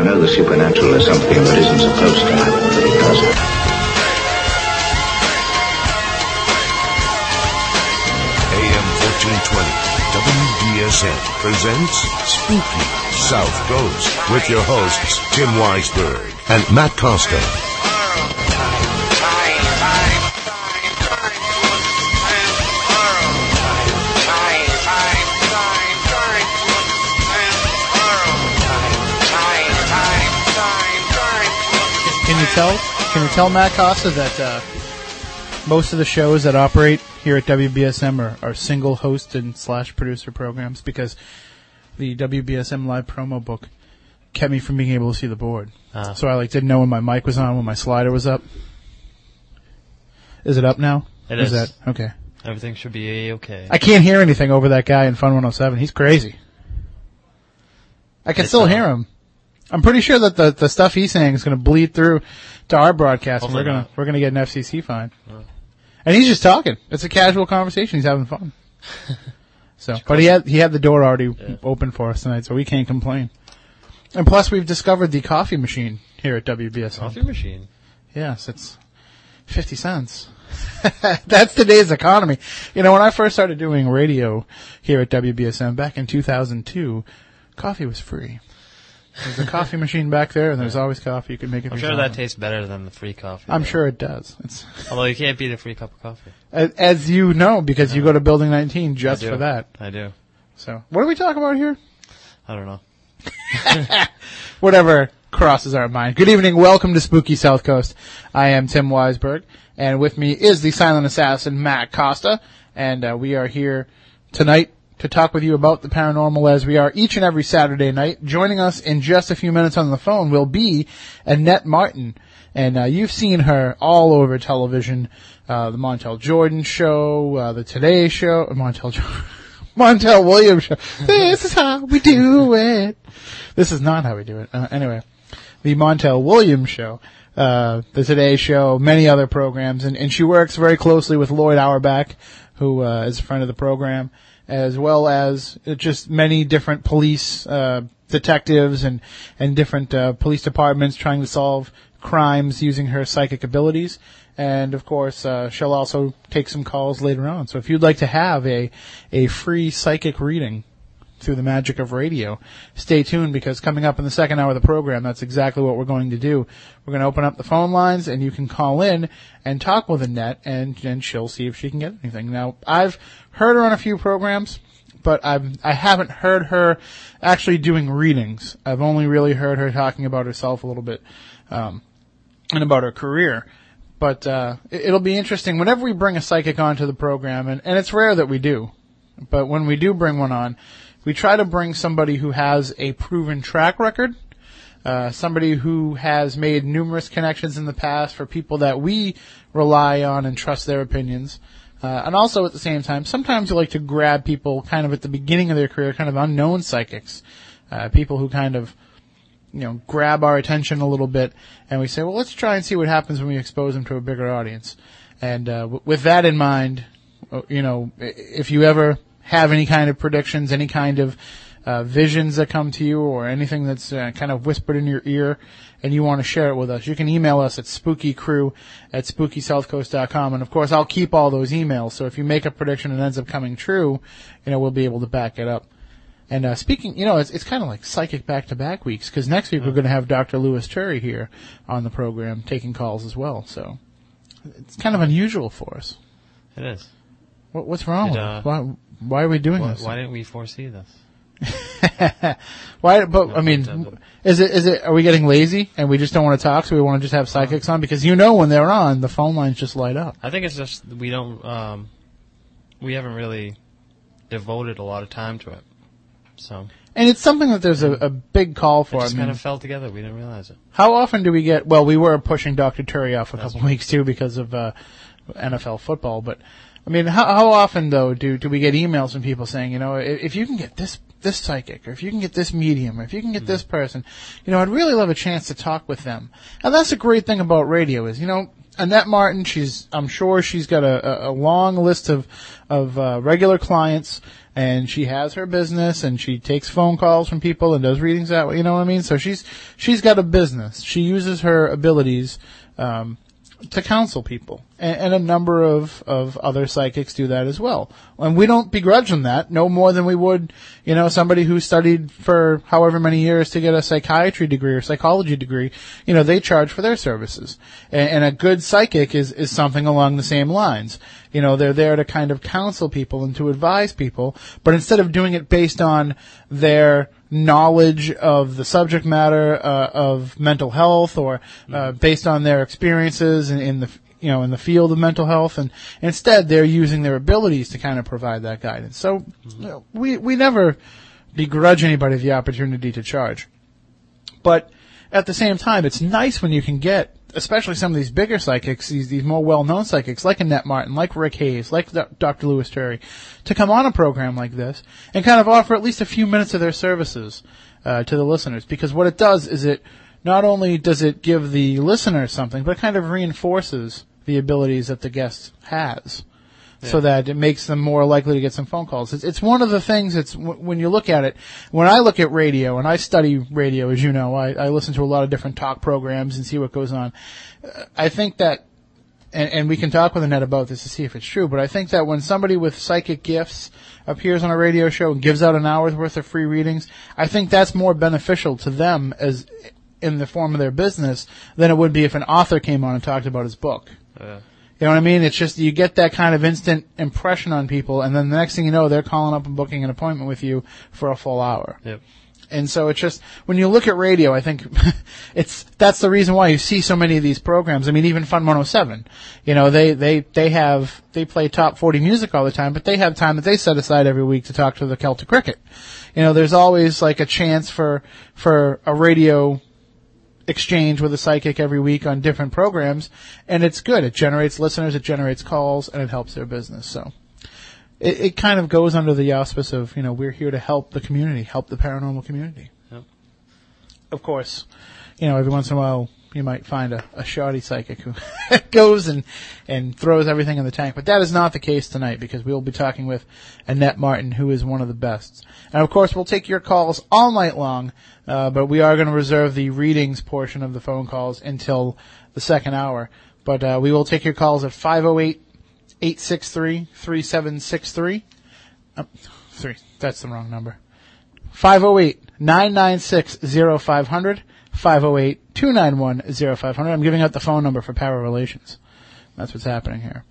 I know the supernatural is something that isn't supposed to happen, but it does. AM 1420, WBSM presents Spooky South Coast with your hosts Tim Weisberg and Matt Costa. Tell? Can you tell Matt Costa that uh, most of the shows that operate here at WBSM are, are single host and slash producer programs because the WBSM live promo book kept me from being able to see the board. Ah. So I like didn't know when my mic was on, when my slider was up. Is it up now? It Is is. that okay? Everything should be okay. I can't hear anything over that guy in Fun 107. He's crazy. I can It's, still uh, hear him. I'm pretty sure that the, the stuff he's saying is going to bleed through to our broadcast, and we're gonna not. we're gonna get an FCC fine. And he's just talking. It's a casual conversation. He's having fun. so, but he had he had the door already open for us tonight, so we can't complain. And plus, we've discovered the coffee machine here at WBS. Coffee machine. Yes, it's 50 cents. That's today's economy. You know, when I first started doing radio here at WBSM back in 2002, coffee was free. There's a coffee machine back there, and there's always coffee. You can make it I'm sure that tastes better than the free coffee. I'm though. sure it does. It's Although you can't beat a free cup of coffee. as, as you know because you go to Building 19 just I do. for that. I do. So, what are we talking about here? I don't know. whatever crosses our mind. Good evening. Welcome to Spooky South Coast. I am Tim Weisberg, and with me is the silent assassin Matt Costa, and uh, we are here tonight to talk with you about the paranormal as we are each and every Saturday night. Joining us in just a few minutes on the phone will be Annette Martin, and uh, you've seen her all over television. Uh, the Montel Jordan Show, uh, the Today Show, uh, Montel Jordan. Montel Williams show. This is how we do it. This is not how we do it. Uh, anyway, the Montel Williams show, uh, the Today Show, many other programs, and, and she works very closely with Lloyd Auerbach, who uh, is a friend of the program, as well as just many different police uh, detectives and and different uh, police departments trying to solve crimes using her psychic abilities. And of course, uh, she'll also take some calls later on. So if you'd like to have a a free psychic reading through the magic of radio. Stay tuned because coming up in the second hour of the program, that's exactly what we're going to do. We're going to open up the phone lines and you can call in and talk with Annette and, and she'll see if she can get anything. Now, I've heard her on a few programs, but I've, I haven't heard her actually doing readings. I've only really heard her talking about herself a little bit, um, and about her career. But, uh, it- it'll be interesting whenever we bring a psychic onto the program and, and it's rare that we do. But when we do bring one on, we try to bring somebody who has a proven track record, uh, somebody who has made numerous connections in the past for people that we rely on and trust their opinions. Uh, and also at the same time, sometimes you like to grab people kind of at the beginning of their career, kind of unknown psychics, uh, people who kind of, you know, grab our attention a little bit, and we say, well, let's try and see what happens when we expose them to a bigger audience. And uh, w- with that in mind, uh, you know, if you ever have any kind of predictions, any kind of uh, visions that come to you, or anything that's uh, kind of whispered in your ear, and you want to share it with us, you can email us at spookycrew at spookysouthcoast.com. And of course, I'll keep all those emails. So if you make a prediction and it ends up coming true, you know, we'll be able to back it up. And uh, speaking, you know, it's it's kind of like psychic back-to-back weeks because next week we're going to have Dr. Louis Turi here on the program taking calls as well. So it's kind of unusual for us. It is. What, what's wrong It, uh? Why, why are we doing Why, this? why didn't we foresee this? Why? But I mean, is it is it? Are we getting lazy and we just don't want to talk, so we want to just have psychics on? Because you know, when they're on, the phone lines just light up. I think it's just we don't. Um, we haven't really devoted a lot of time to it. So And it's something that there's a, a big call it for. I just mean, kind of fell together. We didn't realize it. How often do we get? Well, we were pushing Dr. Turi off a couple weeks too because of uh, NFL football, but I mean, how, how often though do do we get emails from people saying, you know, if, if you can get this this psychic, or if you can get this medium, or if you can get this person, you know, I'd really love a chance to talk with them. And that's a great thing about radio is, you know, Annette Martin, she's, I'm sure she's got a, a, a long list of, of, uh, regular clients, and she has her business, and she takes phone calls from people and does readings that way, you know what I mean? So she's, she's got a business. She uses her abilities, um, to counsel people. And, and a number of, of other psychics do that as well. And we don't begrudge them that no more than we would, you know, somebody who studied for however many years to get a psychiatry degree or psychology degree. You know, they charge for their services. And, and a good psychic is, is something along the same lines. You know, they're there to kind of counsel people and to advise people, but instead of doing it based on their knowledge of the subject matter uh, of mental health or uh, based on their experiences in, in the you know in the field of mental health. And instead they're using their abilities to kind of provide that guidance. So you know, we we never begrudge anybody the opportunity to charge. But at the same time it's nice when you can get especially some of these bigger psychics, these, these more well-known psychics, like Annette Martin, like Rick Hayes, like Dr. Louis Turi, to come on a program like this and kind of offer at least a few minutes of their services uh, to the listeners. Because what it does is it not only does it give the listener something, but it kind of reinforces the abilities that the guest has. So that it makes them more likely to get some phone calls. It's, it's one of the things. It's w- when you look at it. When I look at radio, and I study radio, as you know, I, I listen to a lot of different talk programs and see what goes on. Uh, I think that and, and we can talk with Annette about this to see if it's true, but I think that when somebody with psychic gifts appears on a radio show and gives out an hour's worth of free readings, I think that's more beneficial to them as in the form of their business than it would be if an author came on and talked about his book. Uh, You know what I mean? It's just you get that kind of instant impression on people, and then the next thing you know, they're calling up and booking an appointment with you for a full hour. yep. And so it's just when you look at radio, I think it's that's the reason why you see so many of these programs. I mean, even Fun 107, you know, they they they have they play top 40 music all the time, but they have time that they set aside every week to talk to the Celtic Cricket. You know, there's always like a chance for for a radio exchange with a psychic every week on different programs, and it's good. It generates listeners, it generates calls, and it helps their business. So it, it kind of goes under the auspice of you know we're here to help the community, help the paranormal community. Yep. Of course, you know every once in a while you might find a, a shoddy psychic who goes and and throws everything in the tank, but that is not the case tonight because we will be talking with Annette Martin, who is one of the best. And of course, we'll take your calls all night long, uh, but we are going to reserve the readings portion of the phone calls until the second hour. But uh, we will take your calls at 508 863 3763. Uh, Three. That's the wrong number. 508-996-0500, 508-291-0500. I'm giving out the phone number for Power Relations. That's what's happening here.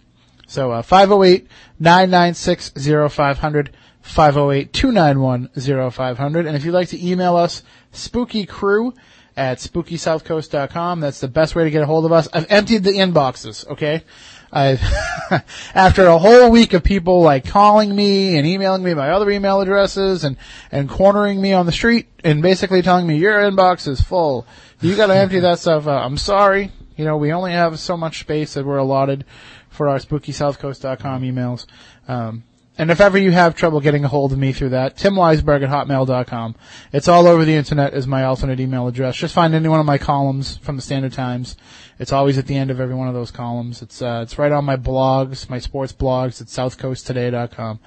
So, uh, 508-996-0500, 508-291-0500. And if you'd like to email us, spookycrew at spookysouthcoast.com. That's the best way to get a hold of us. I've emptied the inboxes, okay? I, after a whole week of people like calling me and emailing me my other email addresses and, and cornering me on the street and basically telling me your inbox is full. You gotta empty that stuff out. I'm sorry. You know, we only have so much space that we're allotted for our spookysouthcoast.com emails. Um, and if ever you have trouble getting a hold of me through that, timweisberg at hotmail.com. It's all over the internet as my alternate email address. Just find any one of my columns from the Standard Times. It's always at the end of every one of those columns. It's, uh, it's right on my blogs, my sports blogs at southcoasttoday.com.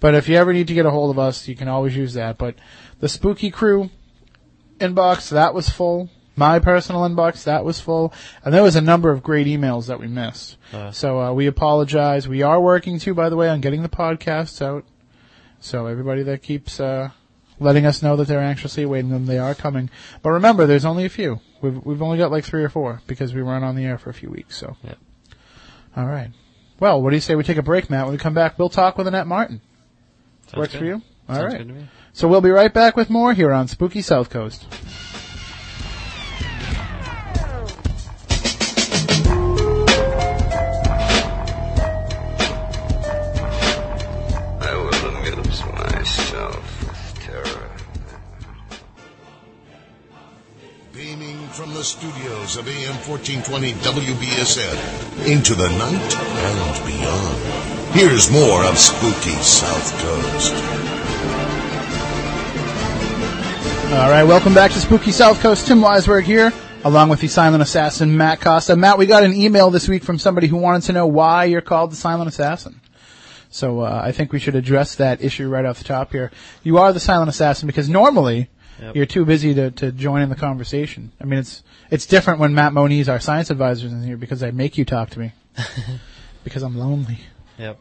But if you ever need to get a hold of us, you can always use that. But the Spooky Crew inbox, that was full. My personal inbox, that was full. And there was a number of great emails that we missed. Uh. So, uh, we apologize. We are working too, by the way, on getting the podcasts out. So everybody that keeps, uh, letting us know that they're anxiously awaiting them, they are coming. But remember, there's only a few. We've, we've only got like three or four because we weren't on the air for a few weeks, so. Yep. All right. Well, what do you say we take a break, Matt? When we come back, we'll talk with Annette Martin. Sounds Works good. for you? All Sounds right. good to me. So we'll be right back with more here on Spooky South Coast. From the studios of AM 1420 WBSM into the night and beyond. Here's more of Spooky South Coast. All right, welcome back to Spooky South Coast. Tim Weisberg here, along with the silent assassin Matt Costa. Matt, we got an email this week from somebody who wanted to know why you're called the silent assassin. So uh, I think we should address that issue right off the top here. You are the silent assassin because normally Yep. you're too busy to, to join in the conversation. I mean, it's it's different when Matt Moniz, our science advisor, is in here because I make you talk to me because I'm lonely. Yep.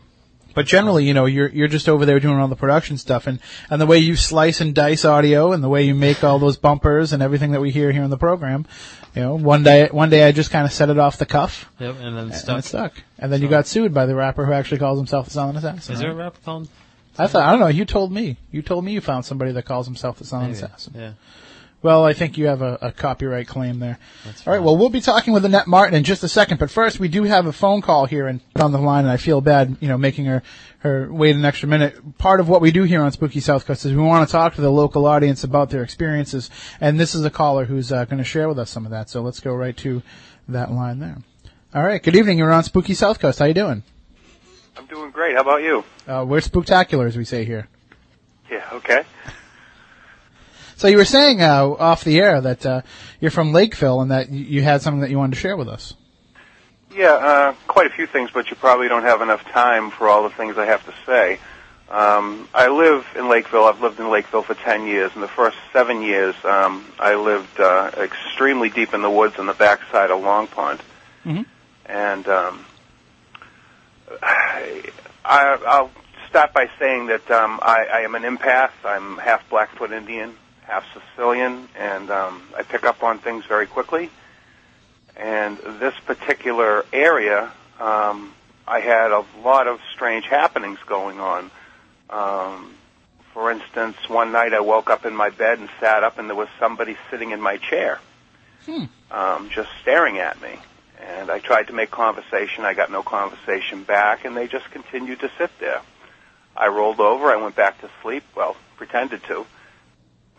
But generally, you know, you're you're just over there doing all the production stuff, and and the way you slice and dice audio, and the way you make all those bumpers and everything that we hear here in the program. You know, one day one day I just kind of set it off the cuff, Yep. And then and stuck. it stuck. And then you got sued by the rapper who actually calls himself the Silent Assassin. Is there a rapper called? I thought I don't know. You told me. You told me you found somebody that calls himself the Silent Maybe. Assassin. Yeah. Well, I think you have a, a copyright claim there. That's All right. fine. Well, we'll be talking with Annette Martin in just a second, but first we do have a phone call here and on the line, and I feel bad, you know, making her her wait an extra minute. Part of what we do here on Spooky South Coast is we want to talk to the local audience about their experiences, and this is a caller who's uh, going to share with us some of that. So let's go right to that line there. All right. Good evening. You're on Spooky South Coast. How you doing? I'm doing great. How about you? Uh, we're spectacular, as we say here. Yeah, okay. So you were saying uh, off the air that uh, you're from Lakeville and that you- had something that you wanted to share with us. Yeah, uh, quite a few things, but you probably don't have enough time for all the things I have to say. Um, I live in Lakeville. I've lived in Lakeville for 10 years. In the first seven years, um, I lived uh, extremely deep in the woods on the backside of Long Pond. Mhm. And um, I, I'll start by saying that um, I, I am an empath. I'm half Blackfoot Indian, half Sicilian, and um, I pick up on things very quickly. And this particular area, um, I had a lot of strange happenings going on. Um, for instance, one night I woke up in my bed and sat up, and there was somebody sitting in my chair, hmm. um, just staring at me. And I tried to make conversation. I got no conversation back, and they just continued to sit there. I rolled over. I went back to sleep. Well, pretended to.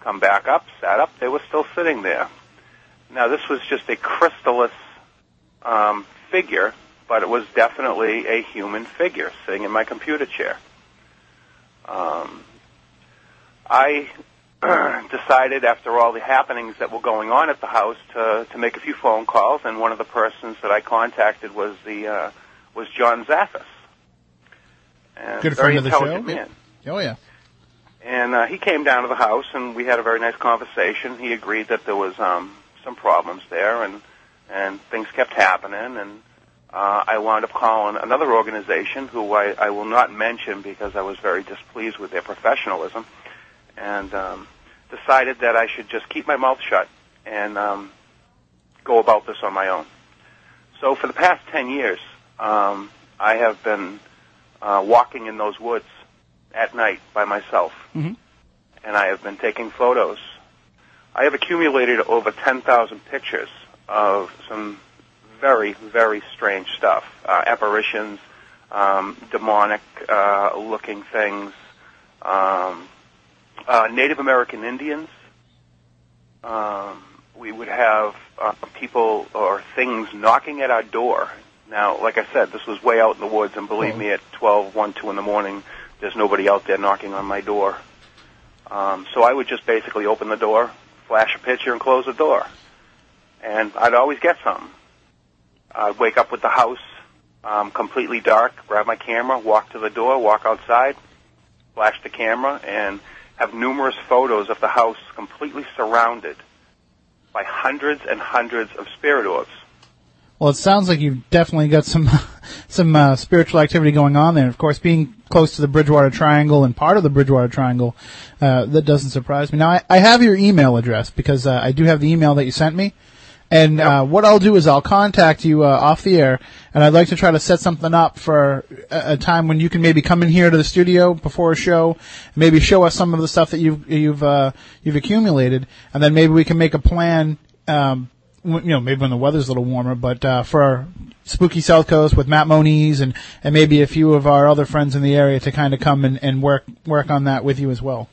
Come back up, sat up. They were still sitting there. Now, this was just a crystallus um, figure, but it was definitely a human figure sitting in my computer chair. Um, I decided, after all the happenings that were going on at the house, to to make a few phone calls, and one of the persons that I contacted was the uh, was John Zaffis. And Good friend of the show. intelligent man. Oh yeah. And uh, he came down to the house, and we had a very nice conversation. He agreed that there was um, some problems there, and and things kept happening. And uh, I wound up calling another organization, who I, I will not mention because I was very displeased with their professionalism, and um, decided that I should just keep my mouth shut and um, go about this on my own. So for the past ten years, um, I have been uh, walking in those woods at night by myself, Mhm. and I have been taking photos. I have accumulated over 10,000 pictures of some very, very strange stuff, uh, apparitions, um, demonic uh, looking things, um, uh, Native American Indians. Um, we would have uh, people or things knocking at our door. Now, like I said, this was way out in the woods, and believe me, at 12, 1, 2 in the morning, there's nobody out there knocking on my door. Um, so I would just basically open the door, flash a picture, and close the door. And I'd always get something. I'd wake up with the house um, completely dark, grab my camera, walk to the door, walk outside, flash the camera, and have numerous photos of the house completely surrounded by hundreds and hundreds of spirit orbs. Well, it sounds like you've definitely got some some uh, spiritual activity going on there. Of course, being close to the Bridgewater Triangle and part of the Bridgewater Triangle, uh, that doesn't surprise me. Now, I, I have your email address because uh, I do have the email that you sent me. And uh, what I'll do is I'll contact you uh, off the air, and I'd like to try to set something up for a, a time when you can maybe come in here to the studio before a show, maybe show us some of the stuff that you've you've uh, you've accumulated, and then maybe we can make a plan. Um, you know, maybe when the weather's a little warmer, but uh, for our spooky South Coast with Matt Moniz and and maybe a few of our other friends in the area to kind of come and, and work work on that with you as well.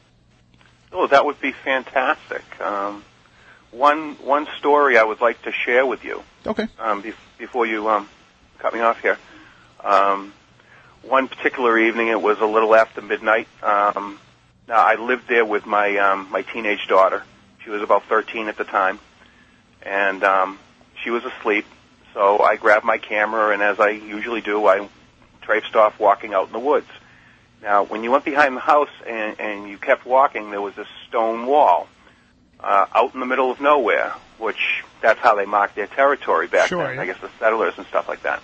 Oh, that would be fantastic. Um, one one story I would like to share with you Okay. um, be- before you um, cut me off here. Um, one particular evening, it was a little after midnight. Um, now I lived there with my um, my teenage daughter. She was about 13 at the time, and um, she was asleep. So I grabbed my camera, and as I usually do, I traipsed off walking out in the woods. Now, when you went behind the house and, and you kept walking, there was this stone wall uh, out in the middle of nowhere, which that's how they marked their territory back Sure, then. yeah. I guess the settlers and stuff like that.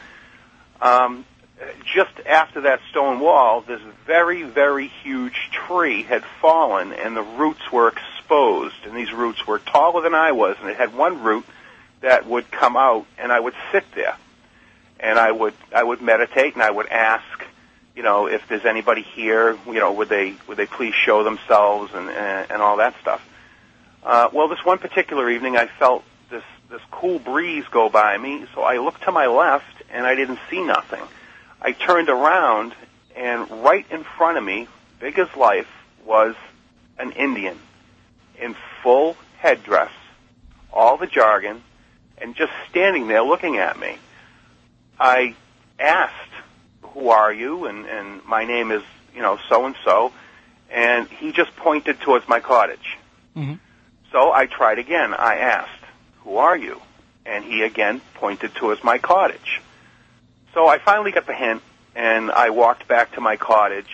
Um, just after that stone wall, this very, very huge tree had fallen, and the roots were exposed. And these roots were taller than I was, and it had one root that would come out, and I would sit there, and I would I would meditate, and I would ask, you know, if there's anybody here, you know, would they would they please show themselves and and, and all that stuff. Uh, well, this one particular evening, I felt this this cool breeze go by me, so I looked to my left, and I didn't see nothing. I turned around, and right in front of me, big as life, was an Indian in full headdress, all the jargon, and just standing there looking at me. I asked, "Who are you?" and and my name is you know so and so, and he just pointed towards my cottage. Mhm. So I tried again. I asked, "Who are you?" and he again pointed towards my cottage. So I finally got the hint, and I walked back to my cottage,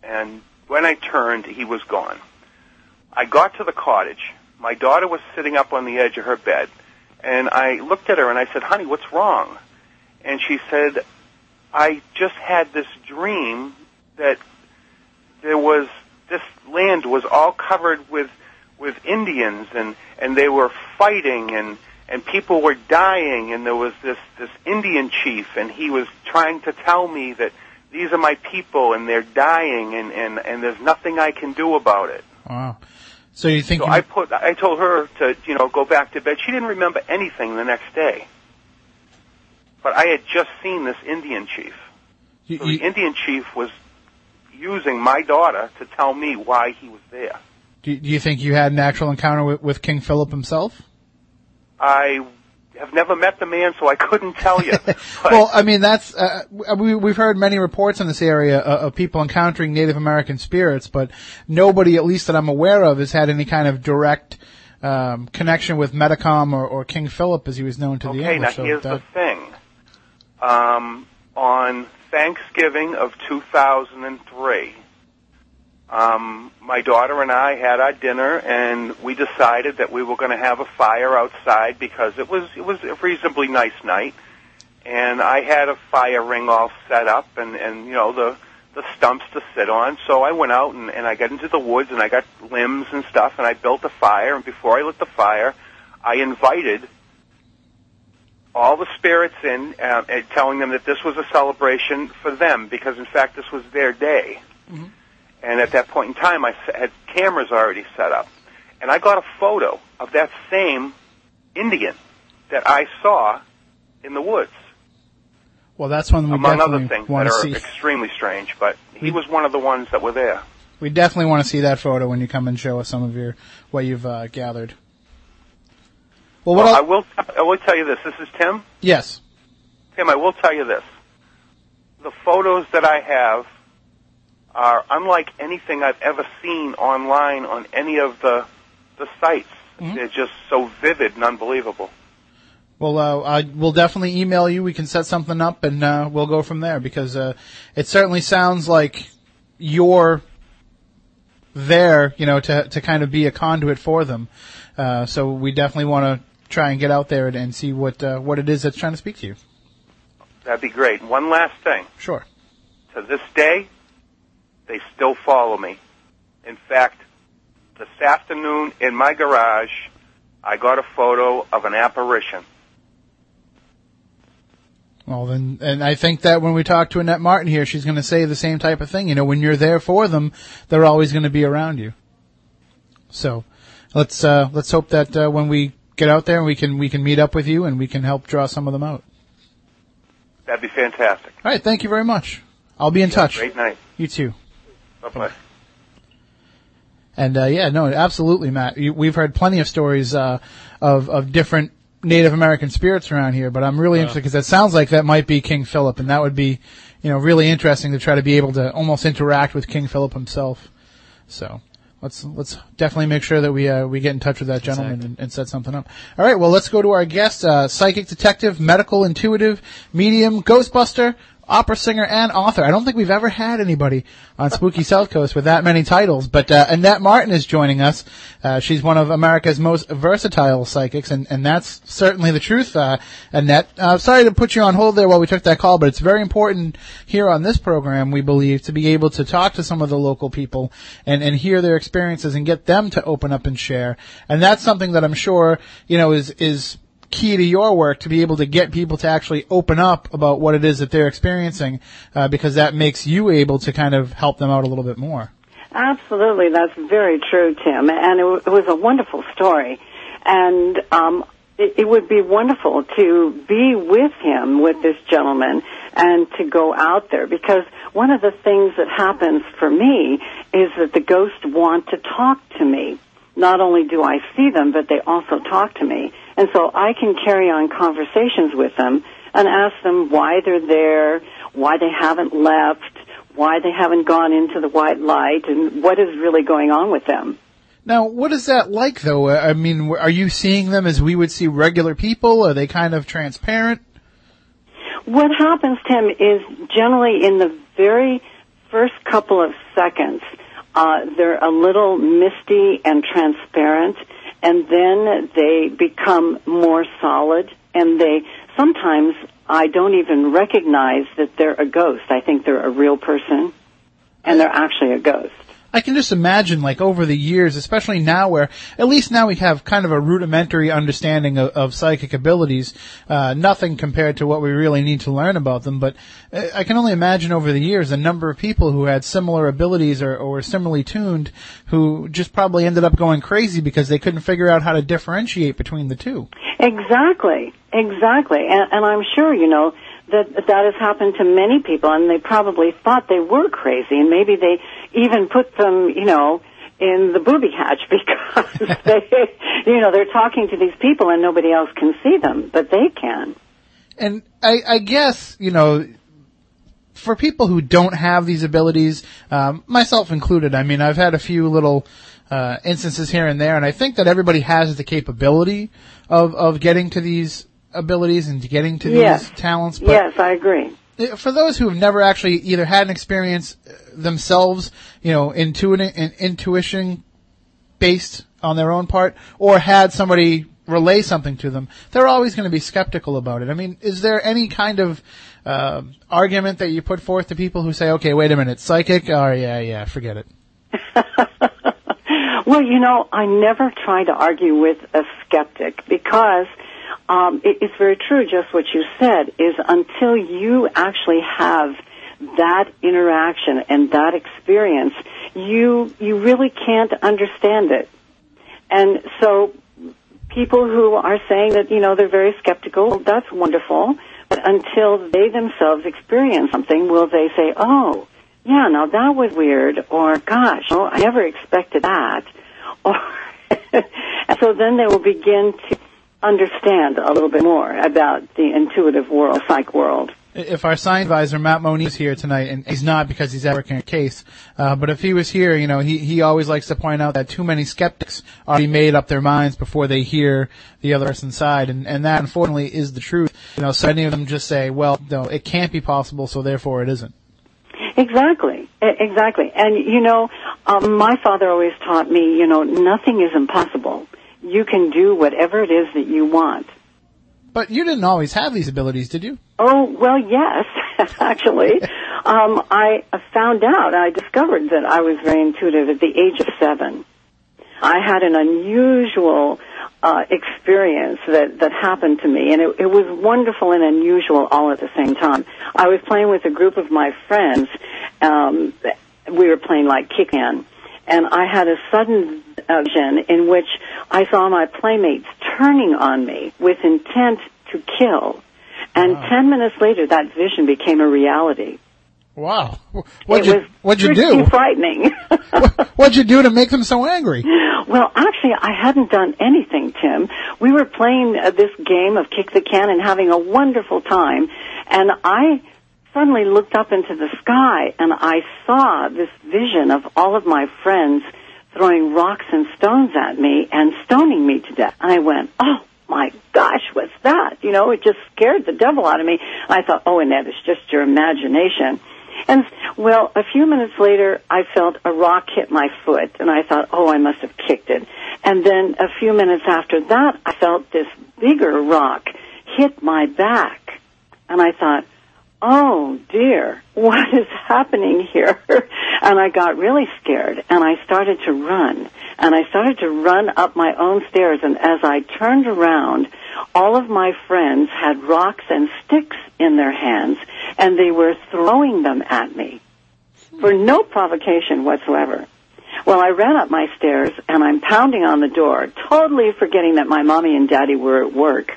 and when I turned, he was gone. I got to the cottage. My daughter was sitting up on the edge of her bed, and I looked at her and I said, "Honey, what's wrong?" And she said, "I just had this dream that there was this land was all covered with with Indians and and they were fighting and and people were dying and there was this this Indian chief and he was trying to tell me that these are my people and they're dying and and and there's nothing I can do about it. Wow. So you think So you, I put I told her to you know go back to bed. She didn't remember anything the next day. But I had just seen this Indian chief. you, So you- the Indian chief was using my daughter to tell me why he was there. Do, do you think you had an actual encounter with, with King Philip himself? I have never met the man, so I couldn't tell you. Well, I mean, that's uh, we, we've heard many reports in this area uh, of people encountering Native American spirits, but nobody, at least that I'm aware of, has had any kind of direct um, connection with Metacom or, or King Philip, as he was known to the English. okay, now English. so here's that- the thing. Um, on Thanksgiving of 2003, um, my daughter and I had our dinner, and we decided that we were going to have a fire outside because it was it was a reasonably nice night, and I had a fire ring all set up, and and you know the the stumps to sit on. So I went out and, and I got into the woods and I got limbs and stuff, and I built a fire. And before I lit the fire, I invited all the spirits in, uh, and telling them that this was a celebration for them because, in fact, this was their day. And at that point in time, I had cameras already set up, and I got a photo of that same Indian that I saw in the woods, well, that's one we among other things that to are see. extremely strange. But he We- was one of the ones that were there. We definitely want to see that photo when you come and show us some of your what you've uh, gathered. Well, what? Well, I will. I will tell you this. This is Tim. yes. Tim, I will tell you this. The photos that I have are unlike anything I've ever seen online on any of the the sites. Mhm. They're just so vivid and unbelievable. Well, uh, I, we'll definitely email you. We can set something up, and uh, we'll go from there because uh, it certainly sounds like you're there, you know, to to kind of be a conduit for them. Uh, so we definitely want to try and get out there and, and see what uh, what it is that's trying to speak to you. That'd be great. One last thing. Sure. To this day, they still follow me. In fact, this afternoon in my garage, I got a photo of an apparition. Well, then, and I think that when we talk to Annette Martin here, she's going to say the same type of thing. You know, when you're there for them, they're always going to be around you. So, let's uh, let's hope that uh, when we get out there, we can we can meet up with you and we can help draw some of them out. That'd be fantastic. All right, thank you very much. I'll be in touch. Great night. You too. Bye bye. And uh, yeah, no, absolutely, Matt. We've heard plenty of stories uh, of of different Native American spirits around here, but I'm really interested because that sounds like that might be King Philip, and that would be, you know, really interesting to try to be able to almost interact with King Philip himself. So let's let's definitely make sure that we uh, we get in touch with that gentleman and, and set something up. All right, well, let's go to our guest, uh, psychic detective, medical intuitive, medium, Ghostbuster, opera singer, and author. I don't think we've ever had anybody on Spooky South Coast with that many titles, but uh, Annette Martin is joining us. Uh, she's one of America's most versatile psychics, and, and that's certainly the truth, uh, Annette. Uh, sorry to put you on hold there while we took that call, but it's very important here on this program, we believe, to be able to talk to some of the local people and, and hear their experiences and get them to open up and share. And that's something that I'm sure, you know, is, is key to your work to be able to get people to actually open up about what it is that they're experiencing, uh, because that makes you able to kind of help them out a little bit more. Absolutely, that's very true, Tim. And it, w- it was a wonderful story. And um, it, it would be wonderful to be with him, with this gentleman, and to go out there because one of the things that happens for me is that the ghosts want to talk to me. Not only do I see them, but they also talk to me. And so I can carry on conversations with them and ask them why they're there, why they haven't left, why they haven't gone into the white light, and what is really going on with them. Now, what is that like, though? I mean, are you seeing them as we would see regular people? Are they kind of transparent? What happens, Tim, is generally in the very first couple of seconds, uh, they're a little misty and transparent, and then they become more solid, and they sometimes I don't even recognize that they're a ghost. I think they're a real person, and they're actually a ghost. I can just imagine, like, over the years, especially now where, at least now we have kind of a rudimentary understanding of, of psychic abilities, uh, nothing compared to what we really need to learn about them, but uh, I can only imagine over the years the number of people who had similar abilities or, or were similarly tuned who just probably ended up going crazy because they couldn't figure out how to differentiate between the two. Exactly, exactly, and, and I'm sure you know that that has happened to many people, and they probably thought they were crazy, and maybe they even put them, you know, in the booby hatch because they, you know, they're talking to these people and nobody else can see them, but they can. And I, I guess, you know, for people who don't have these abilities, um, myself included, I mean, I've had a few little uh, instances here and there, and I think that everybody has the capability of of getting to these abilities and getting to Yes. these talents. But yes, I agree. for those who have never actually either had an experience uh, themselves, you know, intuiting, in, intuition based on their own part, or had somebody relay something to them, they're always going to be skeptical about it. I mean, is there any kind of uh, argument that you put forth to people who say, "Okay, wait a minute, psychic"? Oh, yeah, yeah, forget it. Well, you know, I never try to argue with a skeptic because um, it, it's very true. Just what you said is until you actually have that interaction and that experience, you you really can't understand it. And so, people who are saying that you know they're very skeptical, that's wonderful. But until they themselves experience something, will they say, "Oh"? yeah, now that was weird, or gosh, oh, I never expected that, or so then they will begin to understand a little bit more about the intuitive world, psych world. If our science advisor Matt Moniz is here tonight, and he's not because he's working a case, uh, but if he was here, you know, he he always likes to point out that too many skeptics already made up their minds before they hear the other person's side, and and that unfortunately is the truth. You know, so many of them just say, well, no, it can't be possible, so therefore it isn't. Exactly, exactly. And you know, um, my father always taught me, you know, nothing is impossible. You can do whatever it is that you want. But you didn't always have these abilities, did you? Oh, well, yes, actually. um, I found out, I discovered that I was very intuitive at the age of seven. I had an unusual uh, experience that, that happened to me, and it, it was wonderful and unusual all at the same time. I was playing with a group of my friends. Um, we were playing like kick-in, and I had a sudden vision in which I saw my playmates turning on me with intent to kill. And ten minutes later, that vision became a reality. Wow. What'd it you What'd you do? frightening. What'd you do to make them so angry? Well, actually, I hadn't done anything, Tim. We were playing uh, this game of kick the can and having a wonderful time, and I suddenly looked up into the sky and I saw this vision of all of my friends throwing rocks and stones at me and stoning me to death. And I went, oh my gosh, what's that? You know, it just scared the devil out of me. I thought, oh, Annette, it's just your imagination. And well, a few minutes later, I felt a rock hit my foot, and I thought, oh, I must have kicked it. And then a few minutes after that, I felt this bigger rock hit my back, and I thought, oh dear, what is happening here? and I got really scared, and I started to run, and I started to run up my own stairs, and as I turned around, all of my friends had rocks and sticks in their hands, and they were throwing them at me for no provocation whatsoever. Well, I ran up my stairs and I'm pounding on the door, totally forgetting that my mommy and daddy were at work.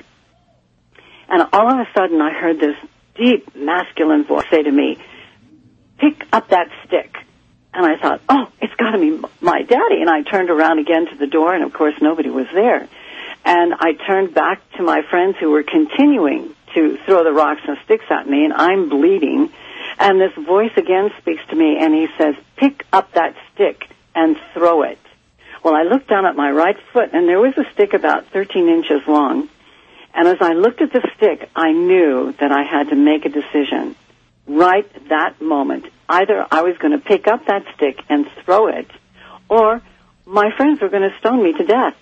And all of a sudden I heard this deep masculine voice say to me, pick up that stick. And I thought, oh, it's got to be my daddy. And I turned around again to the door and of course nobody was there. And I turned back to my friends who were continuing to throw the rocks and sticks at me and I'm bleeding. And this voice again speaks to me and he says, pick up that stick and throw it. Well, I looked down at my right foot and there was a stick about 13 inches long. And as I looked at the stick, I knew that I had to make a decision. Right that moment. Either I was going to pick up that stick and throw it, or my friends were going to stone me to death.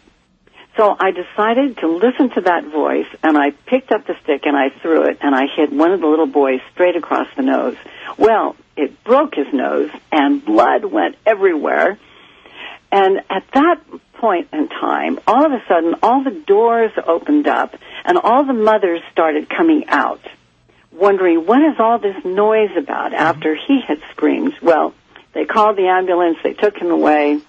So I decided to listen to that voice and I picked up the stick and I threw it and I hit one of the little boys straight across the nose. Well, it broke his nose and blood went everywhere. And at that point in time, all of a sudden, all the doors opened up and all the mothers started coming out, wondering what is all this noise about after he had screamed. Well, they called the ambulance, they took him away.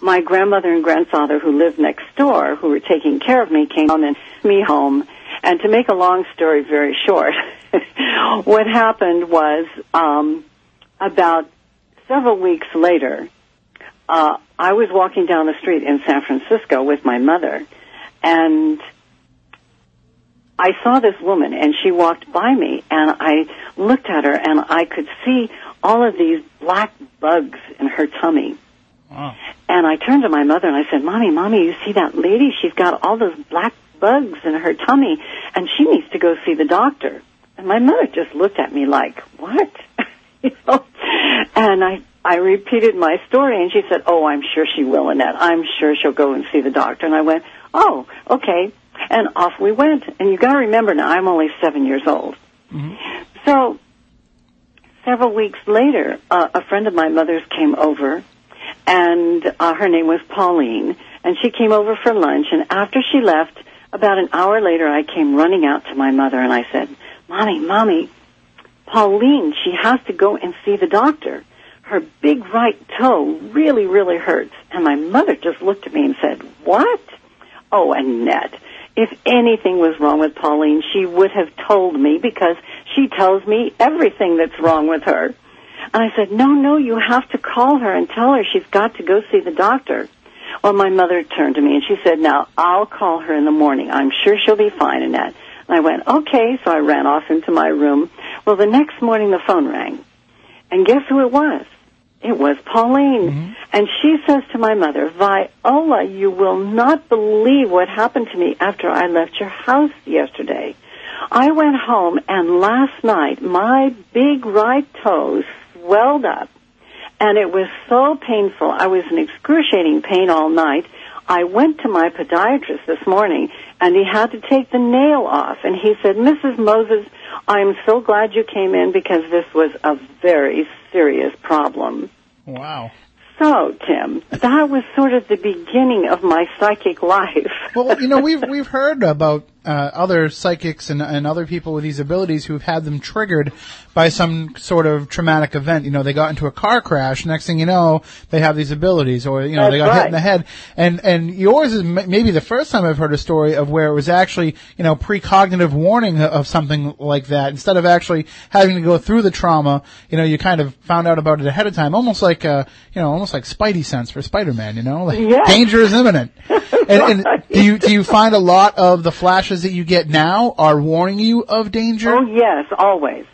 My grandmother and grandfather who lived next door, who were taking care of me, came home and me home. And to make a long story very short, what happened was um, about several weeks later, uh, I was walking down the street in San Francisco with my mother, and I saw this woman, and she walked by me, and I looked at her, and I could see all of these black bugs in her tummy. Wow. And I turned to my mother and I said, Mommy, Mommy, you see that lady? She's got all those black bugs in her tummy, and she needs to go see the doctor. And my mother just looked at me like, what? you know? And I, I repeated my story and she said, oh, I'm sure she will, Annette. I'm sure she'll go and see the doctor. And I went, oh, okay. And off we went. And you gotta remember now, I'm only seven years old. So, several weeks later, uh, a friend of my mother's came over and uh, her name was Pauline, and she came over for lunch. And after she left, about an hour later, I came running out to my mother, and I said, "Mommy, mommy, Pauline, she has to go and see the doctor. Her big right toe really, really hurts." And my mother just looked at me and said, "What?" Oh, Annette, if anything was wrong with Pauline, she would have told me because she tells me everything that's wrong with her. And I said, no, no, you have to call her and tell her she's got to go see the doctor. Well, my mother turned to me and she said, now, I'll call her in the morning. I'm sure she'll be fine, Annette. And I went, okay. So I ran off into my room. Well, the next morning the phone rang. And guess who it was? It was Pauline. Mm-hmm. And she says to my mother, Viola, you will not believe what happened to me after I left your house yesterday. I went home and last night my big right toe swelled up and it was so painful. I was in excruciating pain all night. I went to my podiatrist this morning and he had to take the nail off and he said, Mrs. Moses, I'm so glad you came in because this was a very serious problem. Wow. So, Tim, that was sort of the beginning of my psychic life. Well, you know, we've we've heard about uh, other psychics and, and other people with these abilities who've had them triggered by some sort of traumatic event. You know, they got into a car crash. Next thing you know, they have these abilities, or you know, they got That's hit in the head. And and yours is m- maybe the first time I've heard a story of where it was actually you know precognitive warning of something like that. Instead of actually having to go through the trauma, you know, you kind of found out about it ahead of time, almost like uh, you know, almost like Spidey sense for Spider-Man. You know, like danger is imminent. and, and do you do you find a lot of the flashes that you get now are warning you of danger? Oh yes, always,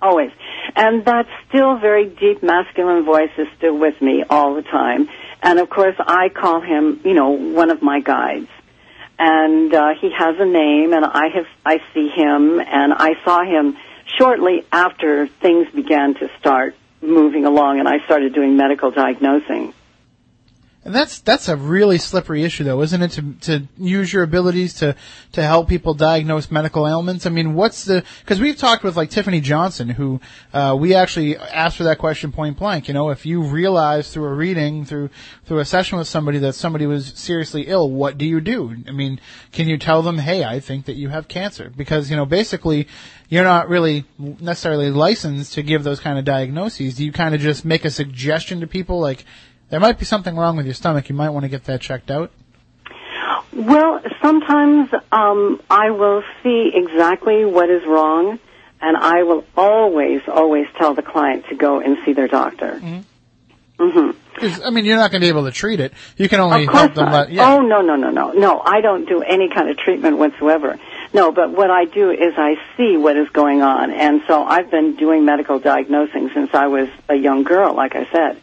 always, and that still very deep masculine voice is still with me all the time. And of course, I call him, you know, one of my guides, and uh, he has a name, and I have I see him, and I saw him shortly after things began to start moving along, and I started doing medical diagnosing. And that's that's a really slippery issue, though, isn't it? To to use your abilities to to help people diagnose medical ailments. I mean, what's the? Because we've talked with like Tiffany Johnson, who uh, we actually asked for that question point blank. You know, if you realize through a reading, through through a session with somebody that somebody was seriously ill, what do you do? I mean, can you tell them, hey, I think that you have cancer? Because you know, basically, you're not really necessarily licensed to give those kind of diagnoses. Do you kind of just make a suggestion to people like? There might be something wrong with your stomach. You might want to get that checked out. Well, sometimes um, I will see exactly what is wrong, and I will always, always tell the client to go and see their doctor. Mm-hmm. 'Cause, I mean, you're not going to be able to treat it. You can only help them. Let, yeah. Oh no, no, no, no, no! I don't do any kind of treatment whatsoever. No, but what I do is I see what is going on, and so I've been doing medical diagnosing since I was a young girl, like I said,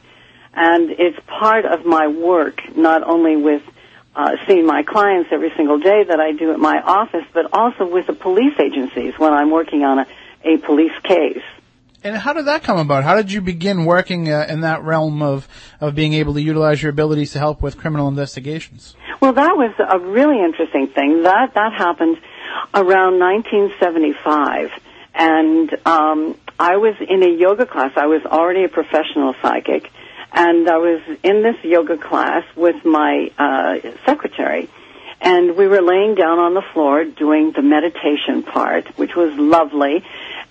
and it's part of my work, not only with uh, seeing my clients every single day that I do at my office, but also with the police agencies when I'm working on a, a police case. And how did that come about? How did you begin working uh, in that realm of of being able to utilize your abilities to help with criminal investigations? Well, that was a really interesting thing. That that happened around 1975, and um, I was in a yoga class. I was already a professional psychic, and I was in this yoga class with my uh, secretary, and we were laying down on the floor doing the meditation part, which was lovely.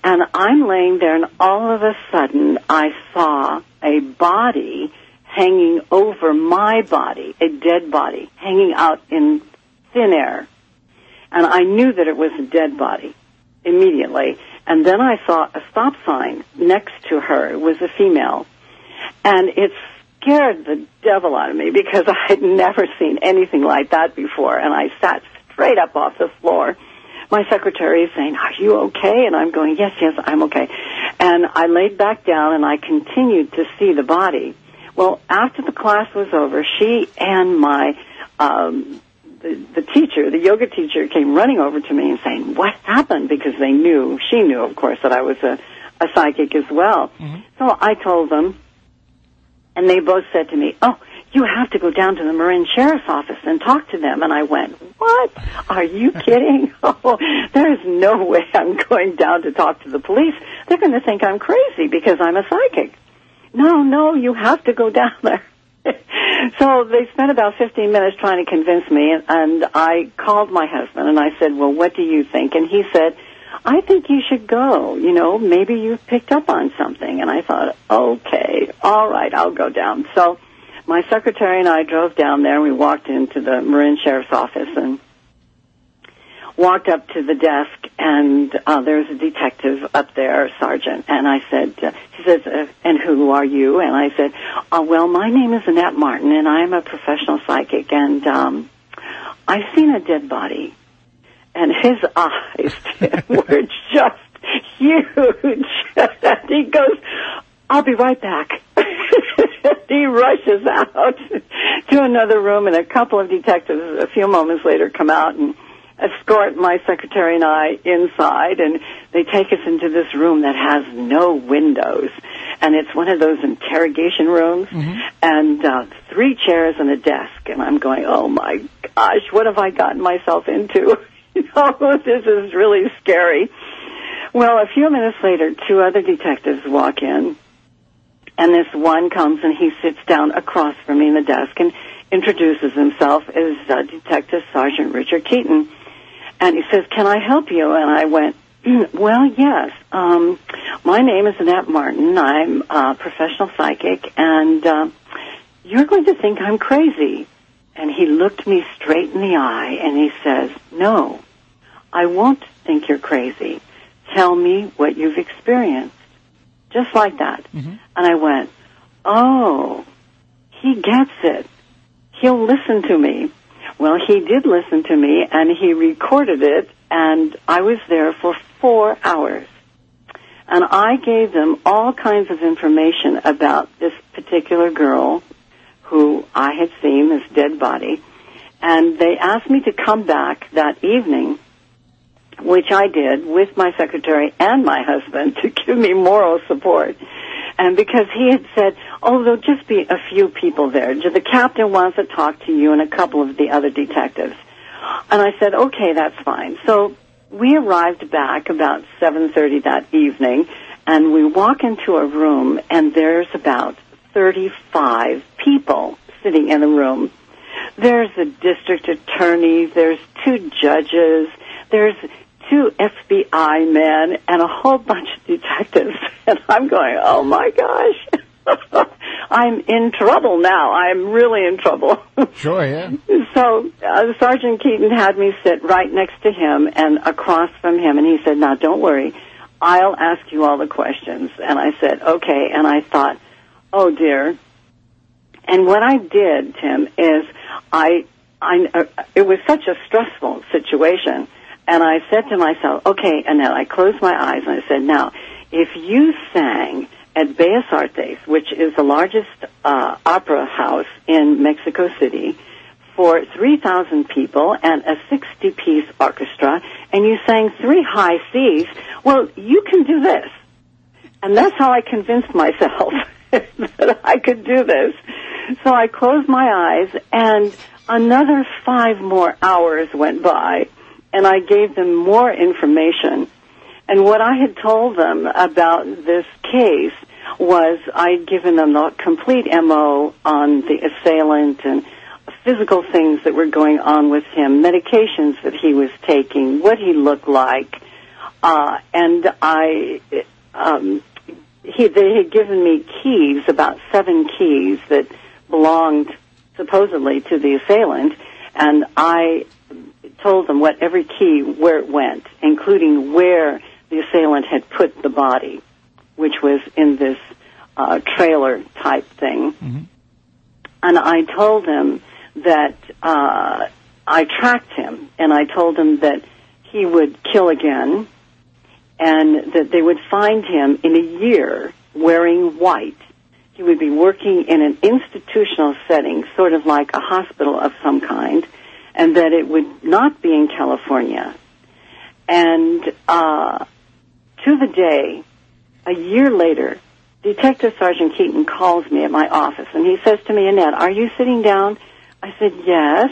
And I'm laying there, and all of a sudden, I saw a body hanging over my body, a dead body, hanging out in thin air. And I knew that it was a dead body immediately. And then I saw a stop sign next to her. It was a female. And it scared the devil out of me because I had never seen anything like that before. And I sat straight up off the floor. My secretary is saying, Are you okay? And I'm going, Yes, yes, I'm okay. And I laid back down and I continued to see the body. Well, after the class was over, she and my um, the, the teacher, the yoga teacher, came running over to me and saying, "What happened?" Because they knew, she knew, of course, that I was a, a psychic as well. So I told them, and they both said to me, "Oh, you have to go down to the Marin Sheriff's Office and talk to them." And I went, "What? Are you kidding? Oh, there is no way I'm going down to talk to the police. They're going to think I'm crazy because I'm a psychic." No, no, you have to go down there. so they spent about 15 minutes trying to convince me, and, and I called my husband and I said, well, what do you think? And he said, I think you should go. You know, maybe you've picked up on something. And I thought, okay, all right, I'll go down. So my secretary and I drove down there and we walked into the Marin Sheriff's office and walked up to the desk and uh, there's a detective up there, sergeant, and I said, uh, she says, uh, and who are you? And I said, uh, well, my name is Annette Martin and I'm a professional psychic and um, I've seen a dead body. And his eyes were just huge. and he goes, I'll be right back. he rushes out to another room and a couple of detectives a few moments later come out and escort my secretary and I inside and they take us into this room that has no windows and it's one of those interrogation rooms and uh, three chairs and a desk and I'm going oh my gosh what have I gotten myself into know this is really scary well a few minutes later two other detectives walk in and this one comes and he sits down across from me in the desk and introduces himself as uh, Detective Sergeant Richard Keaton. And he says, "Can I help you?" And I went, "Well, yes. Um, my name is Annette Martin. I'm a professional psychic, and uh, you're going to think I'm crazy." And he looked me straight in the eye, and he says, "No, I won't think you're crazy. Tell me what you've experienced." Just like that. Mm-hmm. And I went, "Oh, he gets it. He'll listen to me." Well, he did listen to me and he recorded it and I was there for four hours. And I gave them all kinds of information about this particular girl who I had seen, this dead body. And they asked me to come back that evening, which I did with my secretary and my husband to give me moral support. And because he had said, oh, there'll just be a few people there. The captain wants to talk to you and a couple of the other detectives. And I said, okay, that's fine. So we arrived back about 7.30 that evening and we walk into a room and there's about 35 people sitting in a room. There's a district attorney, there's two judges, there's two FBI men and a whole bunch of detectives. And I'm going, oh my gosh. I'm in trouble now. I'm really in trouble. Sure, yeah. so uh, Sergeant Keaton had me sit right next to him and across from him, and he said, "Now don't worry, I'll ask you all the questions." And I said, "Okay." And I thought, "Oh dear." And what I did, Tim, is I, I, uh, it was such a stressful situation, and I said to myself, "Okay," Annette, I closed my eyes and I said, "Now, if you sang." At Bellas Artes, which is the largest uh, opera house in Mexico City, for 3,000 people and a 60 piece orchestra, and you sang three high C's, well, you can do this. And that's how I convinced myself that I could do this. So I closed my eyes, and another five more hours went by, and I gave them more information. And what I had told them about this case was I'd given them the complete MO on the assailant and physical things that were going on with him, medications that he was taking, what he looked like, uh, and I, um, he, they had given me keys, about seven keys that belonged supposedly to the assailant, and I told them what every key, where it went, including where the assailant had put the body, which was in this uh, trailer type thing. And I told him that uh, I tracked him, and I told him that he would kill again, and that they would find him in a year wearing white. He would be working in an institutional setting, sort of like a hospital of some kind, and that it would not be in California. And uh, to the day, a year later, Detective Sergeant Keaton calls me at my office and he says to me, Annette, are you sitting down? I said, yes.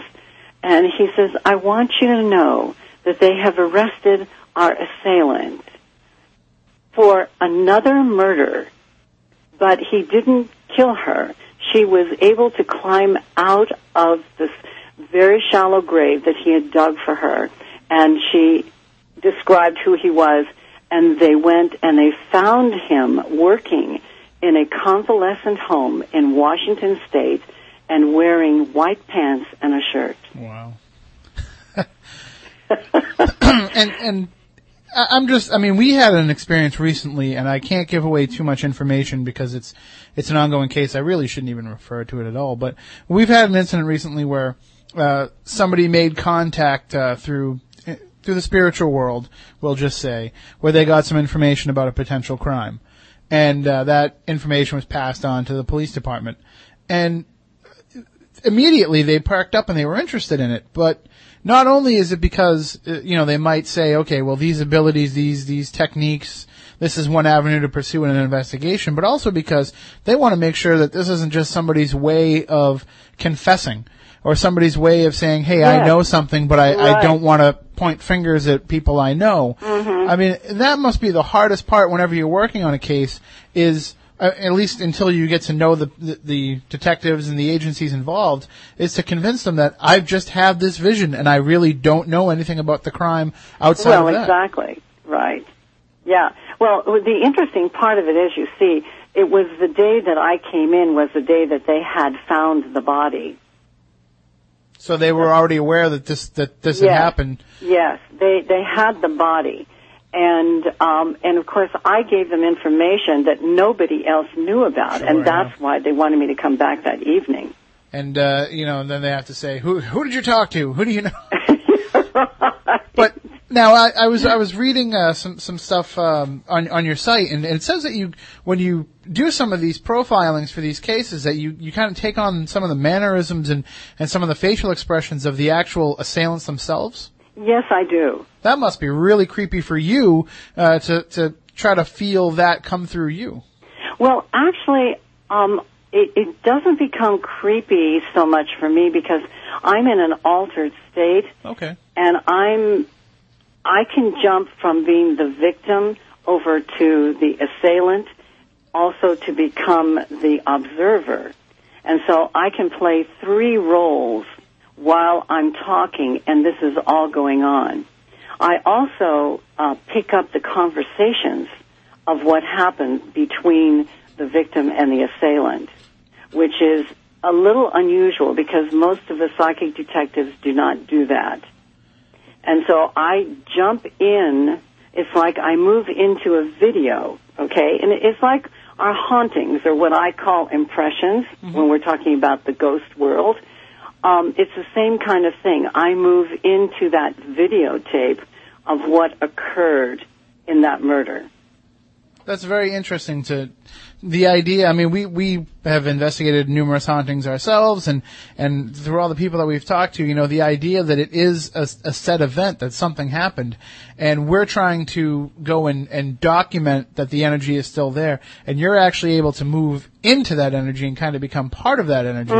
And he says, I want you to know that they have arrested our assailant for another murder, but he didn't kill her. She was able to climb out of this very shallow grave that he had dug for her, and she described who he was, and they went and they found him working in a convalescent home in Washington State and wearing white pants and a shirt. Wow. and and I- I'm just I mean we had an experience recently and I can't give away too much information because it's it's an ongoing case. I really shouldn't even refer to it at all. But we've had an incident recently where uh, somebody made contact uh, through through the spiritual world, we'll just say, where they got some information about a potential crime, and uh, that information was passed on to the police department, and immediately they parked up and they were interested in it. But not only is it because uh, you know they might say, okay, well these abilities, these these techniques, this is one avenue to pursue in an investigation, but also because they want to make sure that this isn't just somebody's way of confessing or somebody's way of saying, hey, I know something, but I, I don't want to point fingers at people I know. I mean, that must be the hardest part whenever you're working on a case is Uh, at least until you get to know the, the the detectives and the agencies involved, is to convince them that I've just had this vision and I really don't know anything about the crime outside well, of that. Well, exactly. Right. Yeah. Well, the interesting part of it is, you see, it was the day that I came in was the day that they had found the body. So they were already aware that this that this Yes. had happened. Yes, they they had the body, and um, and of course I gave them information that nobody else knew about, Sure, and that's why they wanted me to come back that evening. And uh, you know, then they have to say, "Who who did you talk to? Who do you know?" but now I, I was I was reading uh, some some stuff um, on on your site, and, and it says that you when you do some of these profilings for these cases, that you, you kind of take on some of the mannerisms and and some of the facial expressions of the actual assailants themselves. Yes, I do. That must be really creepy for you uh, to to try to feel that come through you. Well, actually, um, it, it doesn't become creepy so much for me because I'm in an altered state. Okay. and I'm I can jump from being the victim over to the assailant, also to become the observer. And so I can play three roles while I'm talking and this is all going on. I also uh, pick up the conversations of what happened between the victim and the assailant, which is a little unusual because most of the psychic detectives do not do that. And so I jump in. It's like I move into a video, okay? And it's like our hauntings or what I call impressions when we're talking about the ghost world. Um, it's the same kind of thing. I move into that videotape of what occurred in that murder. That's very interesting to the idea. I mean, we, we have investigated numerous hauntings ourselves and, and through all the people that we've talked to, you know, the idea that it is a, a set event, that something happened. And we're trying to go and, and document that the energy is still there. And you're actually able to move into that energy and kind of become part of that energy.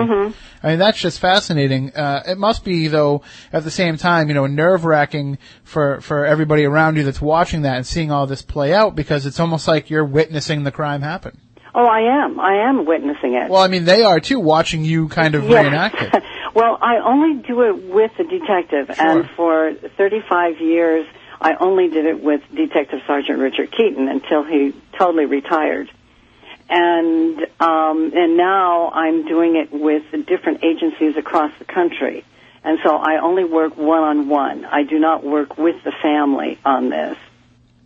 I mean, that's just fascinating. Uh, it must be though, at the same time, you know, nerve wracking for, for everybody around you that's watching that and seeing all this play out because it's almost like you're witnessing the crime happen. Oh, I am. I am witnessing it. Well, I mean, they are too, watching you kind of Yes. reenact it. well, I only do it with a detective, and for 35 years, I only did it with Detective Sergeant Richard Keaton until he totally retired. And um, and now I'm doing it with different agencies across the country, and so I only work one on one. I do not work with the family on this.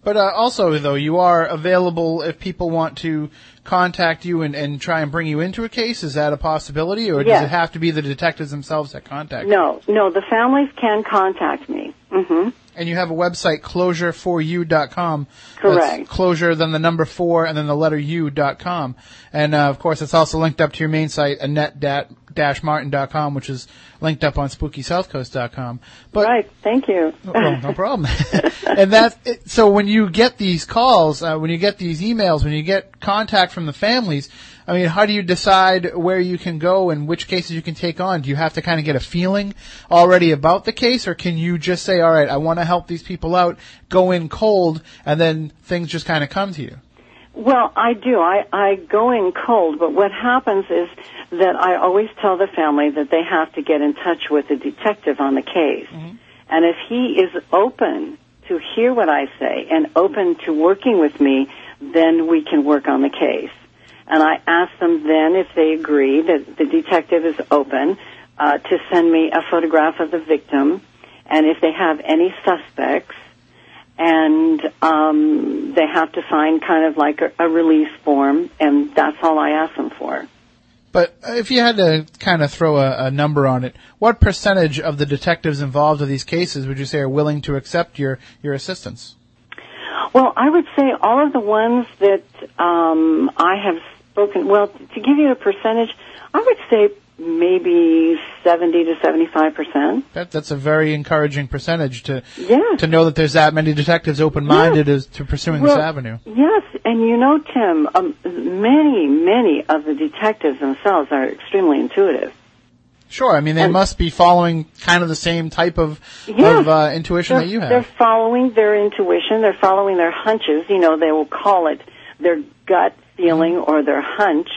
But uh, also, though, you are available if people want to contact you and, and try and bring you into a case. Is that a possibility, or does it have to be the detectives themselves that contact? you? No, no, the families can contact me. hmm And you have a website, closure4u.com. Correct. That's closure, then the number four, and then the letter u.com. And, uh, of course, it's also linked up to your main site, annette-martin.com, which is linked up on spookysouthcoast.com. But, Right. Thank you. well, no problem. and that, it- so when you get these calls, uh, when you get these emails, when you get contact from the families, I mean, how do you decide where you can go and which cases you can take on? Do you have to kind of get a feeling already about the case, or can you just say, all right, I want to help these people out, go in cold, and then things just kind of come to you? Well, I do. I, I go in cold, but what happens is that I always tell the family that they have to get in touch with the detective on the case. Mm-hmm. And if he is open to hear what I say and open to working with me, then we can work on the case. And I ask them then if they agree that the detective is open uh, to send me a photograph of the victim, and if they have any suspects, and um, they have to sign kind of like a, a release form, and that's all I ask them for. But if you had to kind of throw a, a number on it, what percentage of the detectives involved in these cases would you say are willing to accept your, your assistance? Well, I would say all of the ones that um, I have spoken. Well, to give you a percentage, I would say maybe seventy to seventy-five percent. That, that's a very encouraging percentage to Yeah. to know that there's that many detectives open-minded as to pursuing Well, this avenue. Yes, and you know, Tim, um, many, many of the detectives themselves are extremely intuitive. Sure, I mean they and- must be following kind of the same type of Yeah. of uh, intuition that you have. They're following their intuition. They're following their hunches. You know, they will call it their gut feeling or their hunch.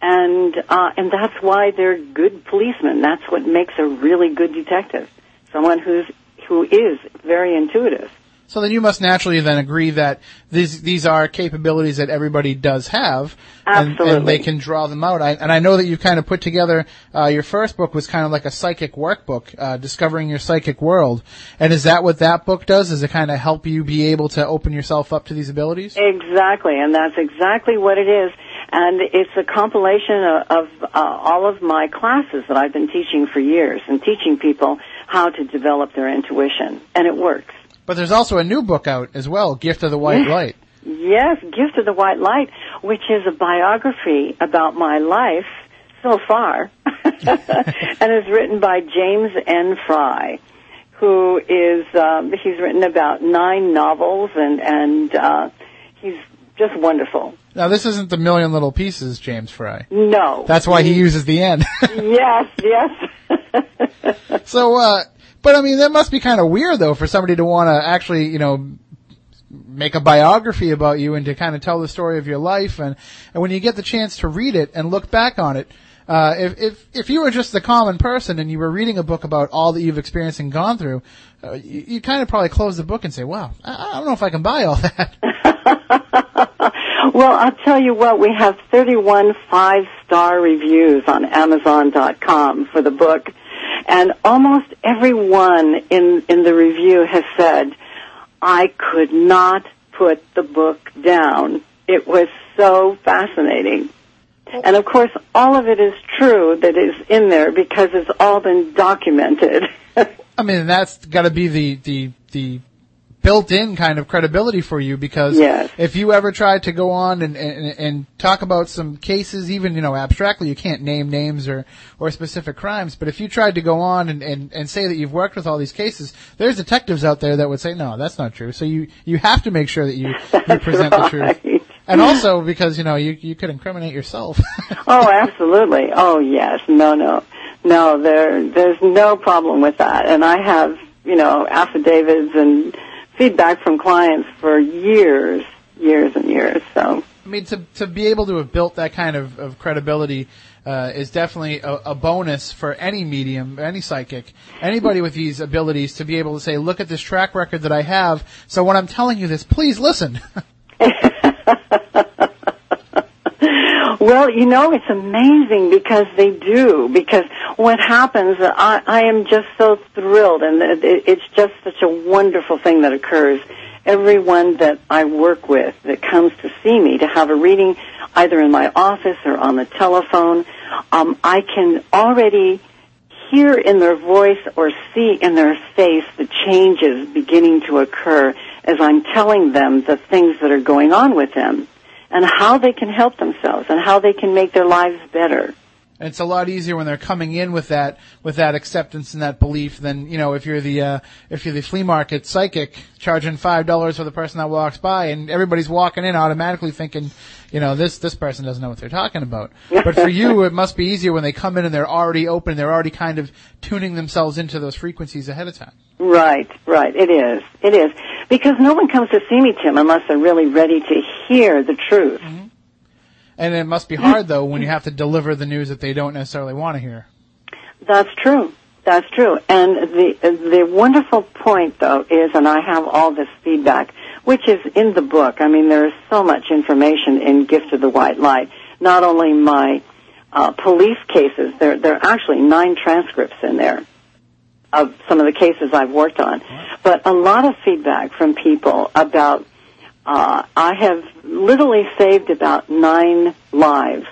And, uh, and that's why they're good policemen. That's what makes a really good detective. Someone who's, who is very intuitive. So then you must naturally then agree that these these are capabilities that everybody does have, and, and they can draw them out. I, and I know that you kind of put together uh, your first book was kind of like a psychic workbook, uh, discovering your psychic world. And is that what that book does? Is it kind of help you be able to open yourself up to these abilities? Exactly, and that's exactly what it is. And it's a compilation of, of uh, all of my classes that I've been teaching for years and teaching people how to develop their intuition. And it works. But there's also a new book out as well, Gift of the White Light. Yes, Gift of the White Light, which is a biography about my life so far, and is written by James N. Frey, who is um, he's written about nine novels, and and uh, he's just wonderful. Now this isn't the Million Little Pieces, James Frey. No, That's why he uses the end. yes, yes. So, uh, but I mean, that must be kind of weird though for somebody to want to actually, you know, make a biography about you and to kind of tell the story of your life. And, and when you get the chance to read it and look back on it, uh, if, if, if you were just the common person and you were reading a book about all that you've experienced and gone through, uh, you, you kind of probably close the book and say, wow, I, I don't know if I can buy all that. well, I'll tell you what, we have 31 five-star reviews on Amazon.com for the book, and almost everyone in, in the review has said, I could not put the book down. It was so fascinating. And of course, all of it is true that is in there because it's all been documented. I mean, that's got to be the the the built-in kind of credibility for you because Yes. if you ever tried to go on and, and and talk about some cases, even you know abstractly, you can't name names or or specific crimes, but if you tried to go on and and, and say that you've worked with all these cases, there's detectives out there that would say no, that's not true. So you you have to make sure that you you present the truth. And also because you know you you could incriminate yourself. Oh, absolutely. Oh, yes. No, no, no. There, there's no problem with that. And I have, you know, affidavits and feedback from clients for years, years and years. So, I mean, to to be able to have built that kind of, of credibility uh, is definitely a, a bonus for any medium, any psychic, anybody with these abilities to be able to say, "Look at this track record that I have." So when I'm telling you this, please listen. well, you know, it's amazing because they do. Because what happens, I, I am just so thrilled, and it, it's just such a wonderful thing that occurs. Everyone that I work with that comes to see me to have a reading, either in my office or on the telephone, um, I can already hear in their voice or see in their face the changes beginning to occur as I'm telling them the things that are going on with them and how they can help themselves and how they can make their lives better. And it's a lot easier when they're coming in with that with that acceptance and that belief than you know if you're the uh, if you're the flea market psychic charging five dollars for the person that walks by and everybody's walking in automatically thinking you know this this person doesn't know what they're talking about. But for you, it must be easier when they come in and they're already open. They're already kind of tuning themselves into those frequencies ahead of time. Right, right. It is. It is. Because no one comes to see me, Tim, unless they're really ready to hear the truth. And it must be hard though when you have to deliver the news that they don't necessarily want to hear. That's true. That's true. And the the wonderful point though is, and I have all this feedback, which is in the book. I mean, there is so much information in Gift of the White Light. Not only my uh, police cases, there there are actually nine transcripts in there of some of the cases I've worked on, but a lot of feedback from people about. Uh, I have literally saved about nine lives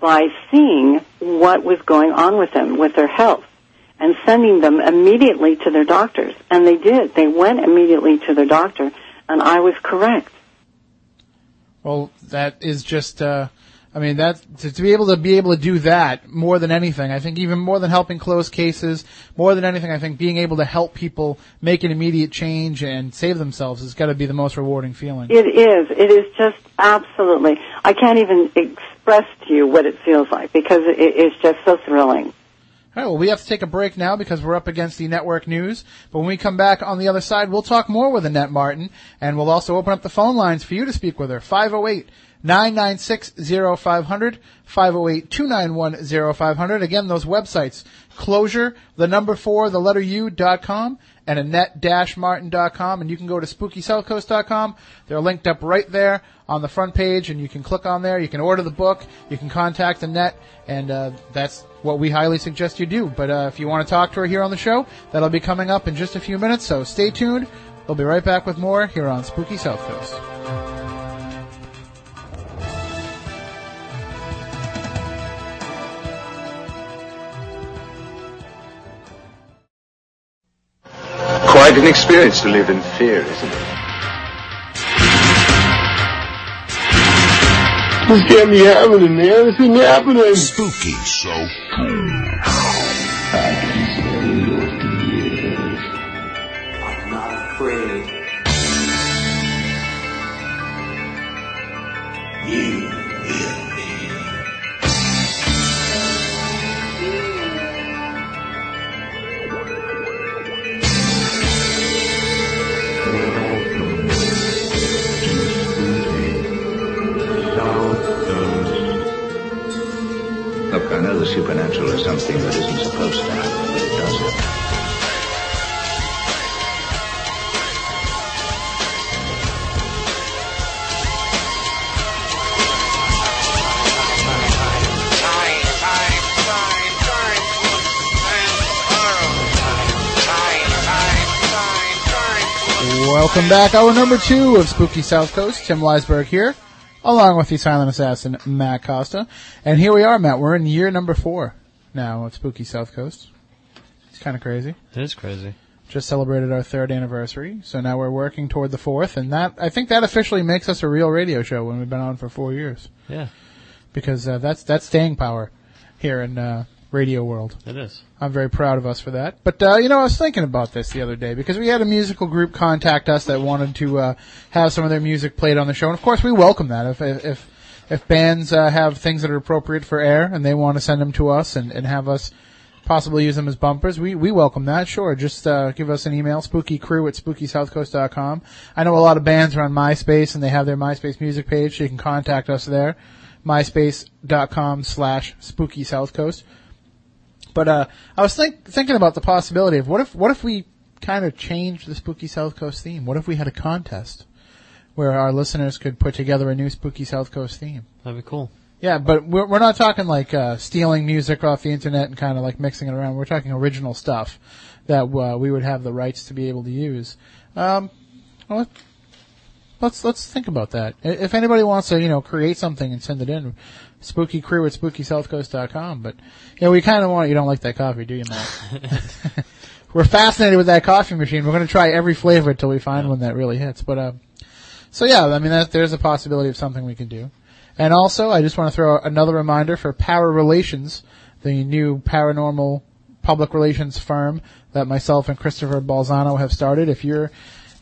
by seeing what was going on with them, with their health, and sending them immediately to their doctors. And they did. They went immediately to their doctor, and I was correct. Well, that is just, uh, I mean, that, to, to be able to be able to do that more than anything, I think even more than helping close cases, more than anything, I think being able to help people make an immediate change and save themselves has got to be the most rewarding feeling. It is. It is just absolutely. I can't even express to you what it feels like because it, it's just so thrilling. All right, well, we have to take a break now because we're up against the network news. But when we come back on the other side, we'll talk more with Annette Martin, and we'll also open up the phone lines for you to speak with her. 508 996 0500, 508 291 0500. Again, those websites, closure, the number four, the letter U dot com, and annette-martin.com, and you can go to spookysouthcoast.com. They're linked up right there on the front page, and you can click on there. You can order the book. You can contact Annette, and uh, that's what we highly suggest you do. But uh, if you want to talk to her here on the show, that'll be coming up in just a few minutes, so stay tuned. We'll be right back with more here on Spooky South Coast. Quite an experience to live in fear, isn't it? This can't be happening, man. This isn't happening. Spooky so I'm the supernatural is something that isn't supposed to happen, but it does happen. Welcome back. Hour number two of Spooky South Coast. Tim Weisberg here, along with the silent assassin, Matt Costa. And here we are, Matt. We're in year number four now of Spooky South Coast. It's kind of crazy. It is crazy. Just celebrated our third anniversary, so now we're working toward the fourth, and that, I think that officially makes us a real radio show when we've been on for four years. Yeah, Because, uh, that's, that's staying power here in, uh, radio world. it is. I'm very proud of us for that. But uh, you know, I was thinking about this the other day because we had a musical group contact us that wanted to uh, have some of their music played on the show, and of course, we welcome that. If if if bands uh, have things that are appropriate for air and they want to send them to us and, and have us possibly use them as bumpers, we we welcome that. Sure, just uh, give us an email, spookycrew at spookysouthcoast.com. I know a lot of bands are on MySpace and they have their MySpace music page, so you can contact us there. MySpace.com slash spooky south coast. But uh, I was think, thinking about the possibility of what if what if we kind of changed the Spooky South Coast theme? What if we had a contest where our listeners could put together a new Spooky South Coast theme? That'd be cool. Yeah, but we're we're not talking like uh, stealing music off the internet and kind of like mixing it around. We're talking original stuff that uh, we would have the rights to be able to use. Um, well, let's let's think about that. If anybody wants to, you know, create something and send it in, spooky crew at spookysouthcoast.com. But yeah, we kind of want. You don't like that coffee, do you, Matt? We're fascinated with that coffee machine. We're going to try every flavor until we find one that really hits. But uh, so yeah, I mean, that, there's a possibility of something we can do. And also, I just want to throw another reminder for Para Relations, the new paranormal public relations firm that myself and Christopher Balzano have started. If you're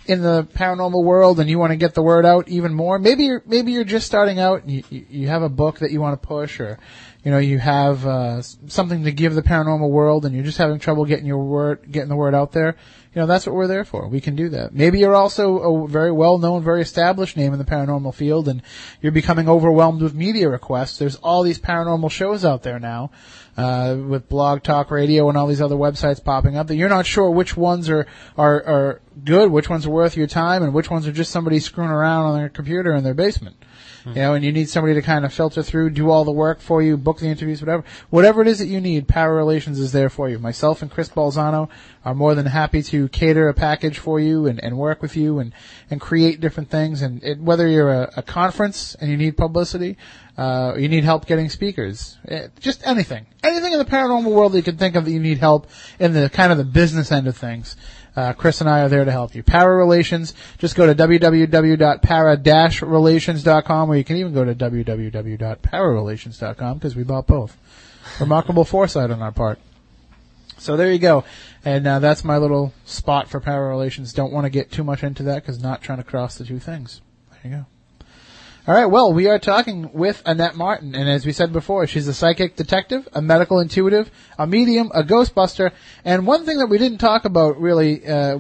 in the paranormal world and you want to get the word out even more, maybe you're maybe you're just starting out and you, you have a book that you want to push, or you know you have uh, something to give the paranormal world, and you're just having trouble getting your word getting the word out there. You know that's what we're there for. We can do that. Maybe you're also a very well known, very established name in the paranormal field, and you're becoming overwhelmed with media requests. There's all these paranormal shows out there now uh, with Blog Talk Radio and all these other websites popping up that you're not sure which ones are, are, are good, which ones are worth your time, and which ones are just somebody screwing around on their computer in their basement. You know, and you need somebody to kind of filter through, do all the work for you, book the interviews, whatever. Whatever it is that you need, Para Relations is there for you. Myself and Chris Balzano are more than happy to cater a package for you and, and work with you and, and create different things. And it, whether you're a, a conference and you need publicity, uh, you need help getting speakers, eh, just anything, anything in the paranormal world that you can think of that you need help in the kind of the business end of things. Uh, Chris and I are there to help you. Para Relations, just go to www.para-relations.com or you can even go to www.pararelations.com because we bought both. Remarkable foresight on our part. So there you go. And uh, that's my little spot for Para Relations. Don't want to get too much into that because not trying to cross the two things. There you go. All right. Well, we are talking with Annette Martin, and as we said before, she's a psychic detective, a medical intuitive, a medium, a ghostbuster, and one thing that we didn't talk about really. Uh,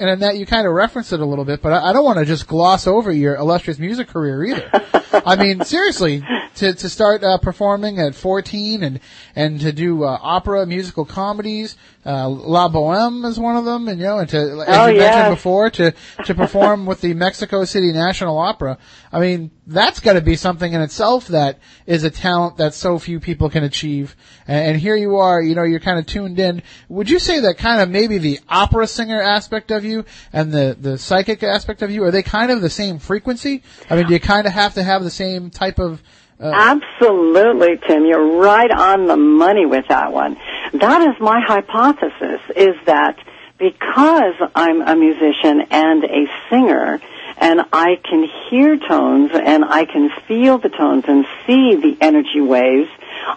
and Annette, you kind of referenced it a little bit, but I, I don't want to just gloss over your illustrious music career either. I mean, seriously, to to start uh, performing at 14 and and to do uh, opera, musical comedies, uh, La Boheme is one of them, and you know, and to as Oh, you yes. mentioned before, to to perform with the Mexico City National Opera. I mean, that's got to be something in itself that is a talent that so few people can achieve. And, and here you are, you know, you're kind of tuned in. Would you say that kind of maybe the opera singer aspect of you and the the psychic aspect of you are they kind of the same frequency? I mean, do you kind of have to have the same type of uh, Absolutely, Tim. You're right on the money with that one. That is my hypothesis, is that because I'm a musician and a singer, and I can hear tones and I can feel the tones and see the energy waves,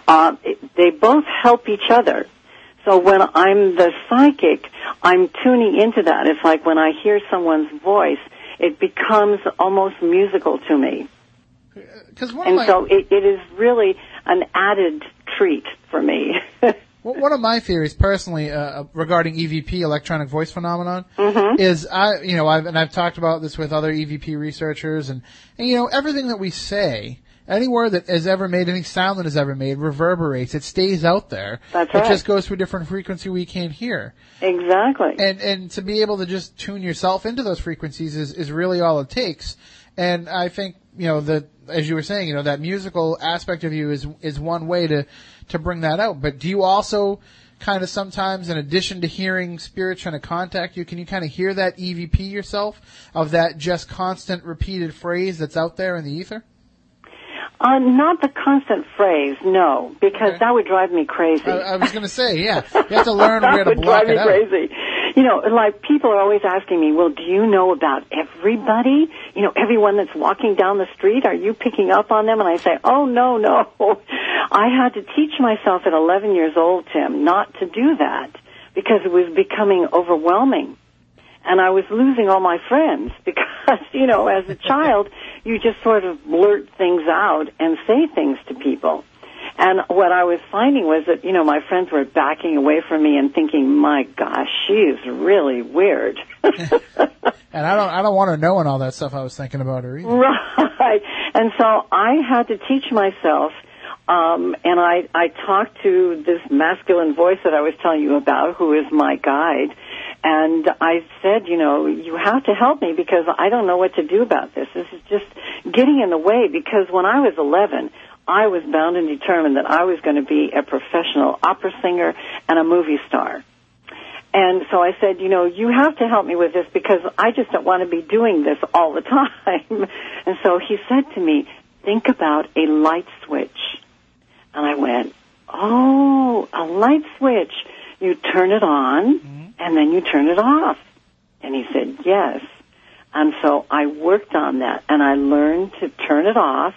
uh, they both help each other. So when I'm the psychic, I'm tuning into that. It's like when I hear someone's voice, it becomes almost musical to me. Because one of And my so it, it is really an added treat for me. Well, one of my theories, personally, uh, regarding EVP, electronic voice phenomenon, Mm-hmm. is I, you know, I've and I've talked about this with other EVP researchers, and, and you know, everything that we say, any word that has ever made, any sound that has ever made, reverberates. It stays out there. That's It right. just goes through a different frequency we can't hear, exactly. and and to be able to just tune yourself into those frequencies is is really all it takes. And I think you know that as you were saying, you know, that musical aspect of you is is one way to to bring that out. But do you also kind of sometimes, in addition to hearing spirits trying to contact you, can you kind of hear that EVP yourself of that just constant repeated phrase that's out there in the ether? uh, not the constant phrase, no, because Okay. that would drive me crazy. I, I was going to say, yeah, you have to learn that where to would block drive me it crazy. You know, like people are always asking me, "Well, do you know about everybody? You know, everyone that's walking down the street. Are you picking up on them?" And I say, "Oh no, no. I had to teach myself at 11 years old, Tim, not to do that because it was becoming overwhelming." and I was losing all my friends because, you know, as a child, you just sort of blurt things out and say things to people. And what I was finding was that, you know, my friends were backing away from me and thinking, my gosh, she is really weird. And I don't, I don't want her knowing all that stuff I was thinking about her either. Right. And so I had to teach myself, um, and I, I talked to this masculine voice that I was telling you about, who is my guide, and I said, you know, you have to help me because I don't know what to do about this. This is just getting in the way because when I was 11, I was bound and determined that I was going to be a professional opera singer and a movie star. And so I said, you know, you have to help me with this because I just don't want to be doing this all the time. And so he said to me, think about a light switch. And I went, oh, a light switch. You turn it on mm-hmm. and then you turn it off. And he said, yes. And so I worked on that and I learned to turn it off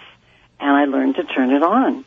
and I learned to turn it on.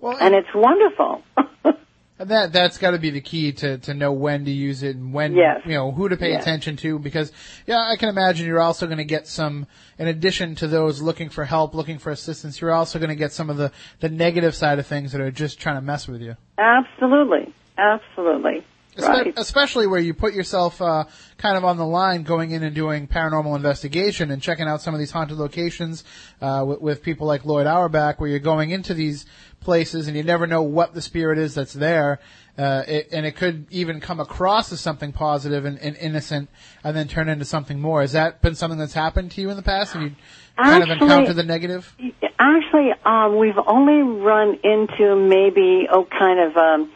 Well, And it's wonderful. And that that's got to be the key to to know when to use it and when Yes. you know who to pay Yes. attention to because yeah I can imagine you're also going to get some in addition to those looking for help looking for assistance you're also going to get some of the the negative side of things that are just trying to mess with you Absolutely. Absolutely. Right. especially where you put yourself uh, kind of on the line going in and doing paranormal investigation and checking out some of these haunted locations uh, with, with people like Lloyd Auerbach, where you're going into these places and you never know what the spirit is that's there, uh, it, and it could even come across as something positive and, and innocent, and then turn into something more. Has that been something that's happened to you in the past, and you kind of encountered the negative? Actually, um, we've only run into maybe oh, kind of um,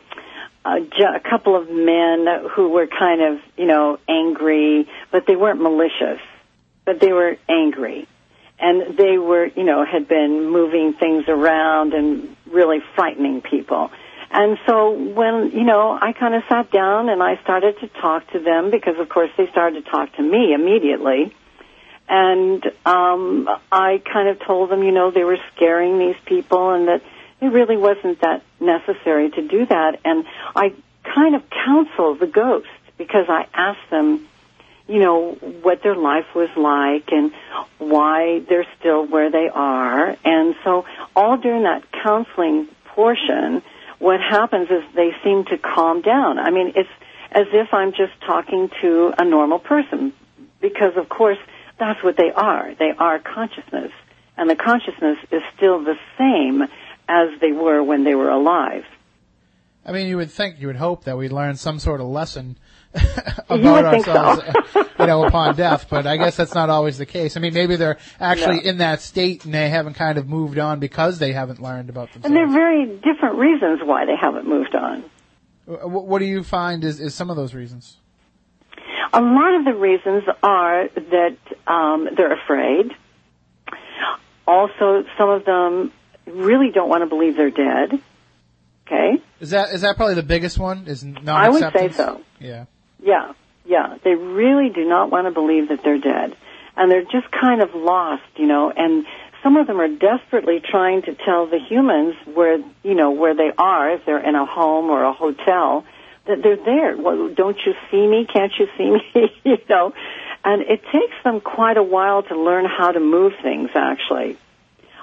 a, a couple of men who were kind of you know angry, but they weren't malicious, but they were angry, and they were you know had been moving things around and really frightening people. And so when, you know, I kind of sat down and I started to talk to them because of course they started to talk to me immediately and um, I kind of told them, you know, they were scaring these people, and that it really wasn't that necessary to do that. And I kind of counsel the ghosts because I asked them, you know, what their life was like and why they're still where they are. And so all during that counseling portion, what happens is they seem to calm down. I mean, it's as if I'm just talking to a normal person because of course that's what they are. They are consciousness and the consciousness is still the same as they were when they were alive. I mean, you would think, you would hope that we'd learn some sort of lesson about think so. ourselves, you know, upon death. But I guess that's not always the case. I mean, maybe they're actually in that state and they haven't kind of moved on because they haven't learned about themselves. And there are very different reasons why they haven't moved on. Wh- What do you find is, is some of those reasons? A lot of the reasons are that um, they're afraid. Also, some of them really don't want to believe they're dead. Okay? Is that is that probably the biggest one? Is non I would say so. Yeah. Yeah, yeah. They really do not want to believe that they're dead. And they're just kind of lost, you know, and some of them are desperately trying to tell the humans where, you know, where they are, if they're in a home or a hotel, that they're there. Well, don't you see me? Can't you see me? you know? And it takes them quite a while to learn how to move things, actually.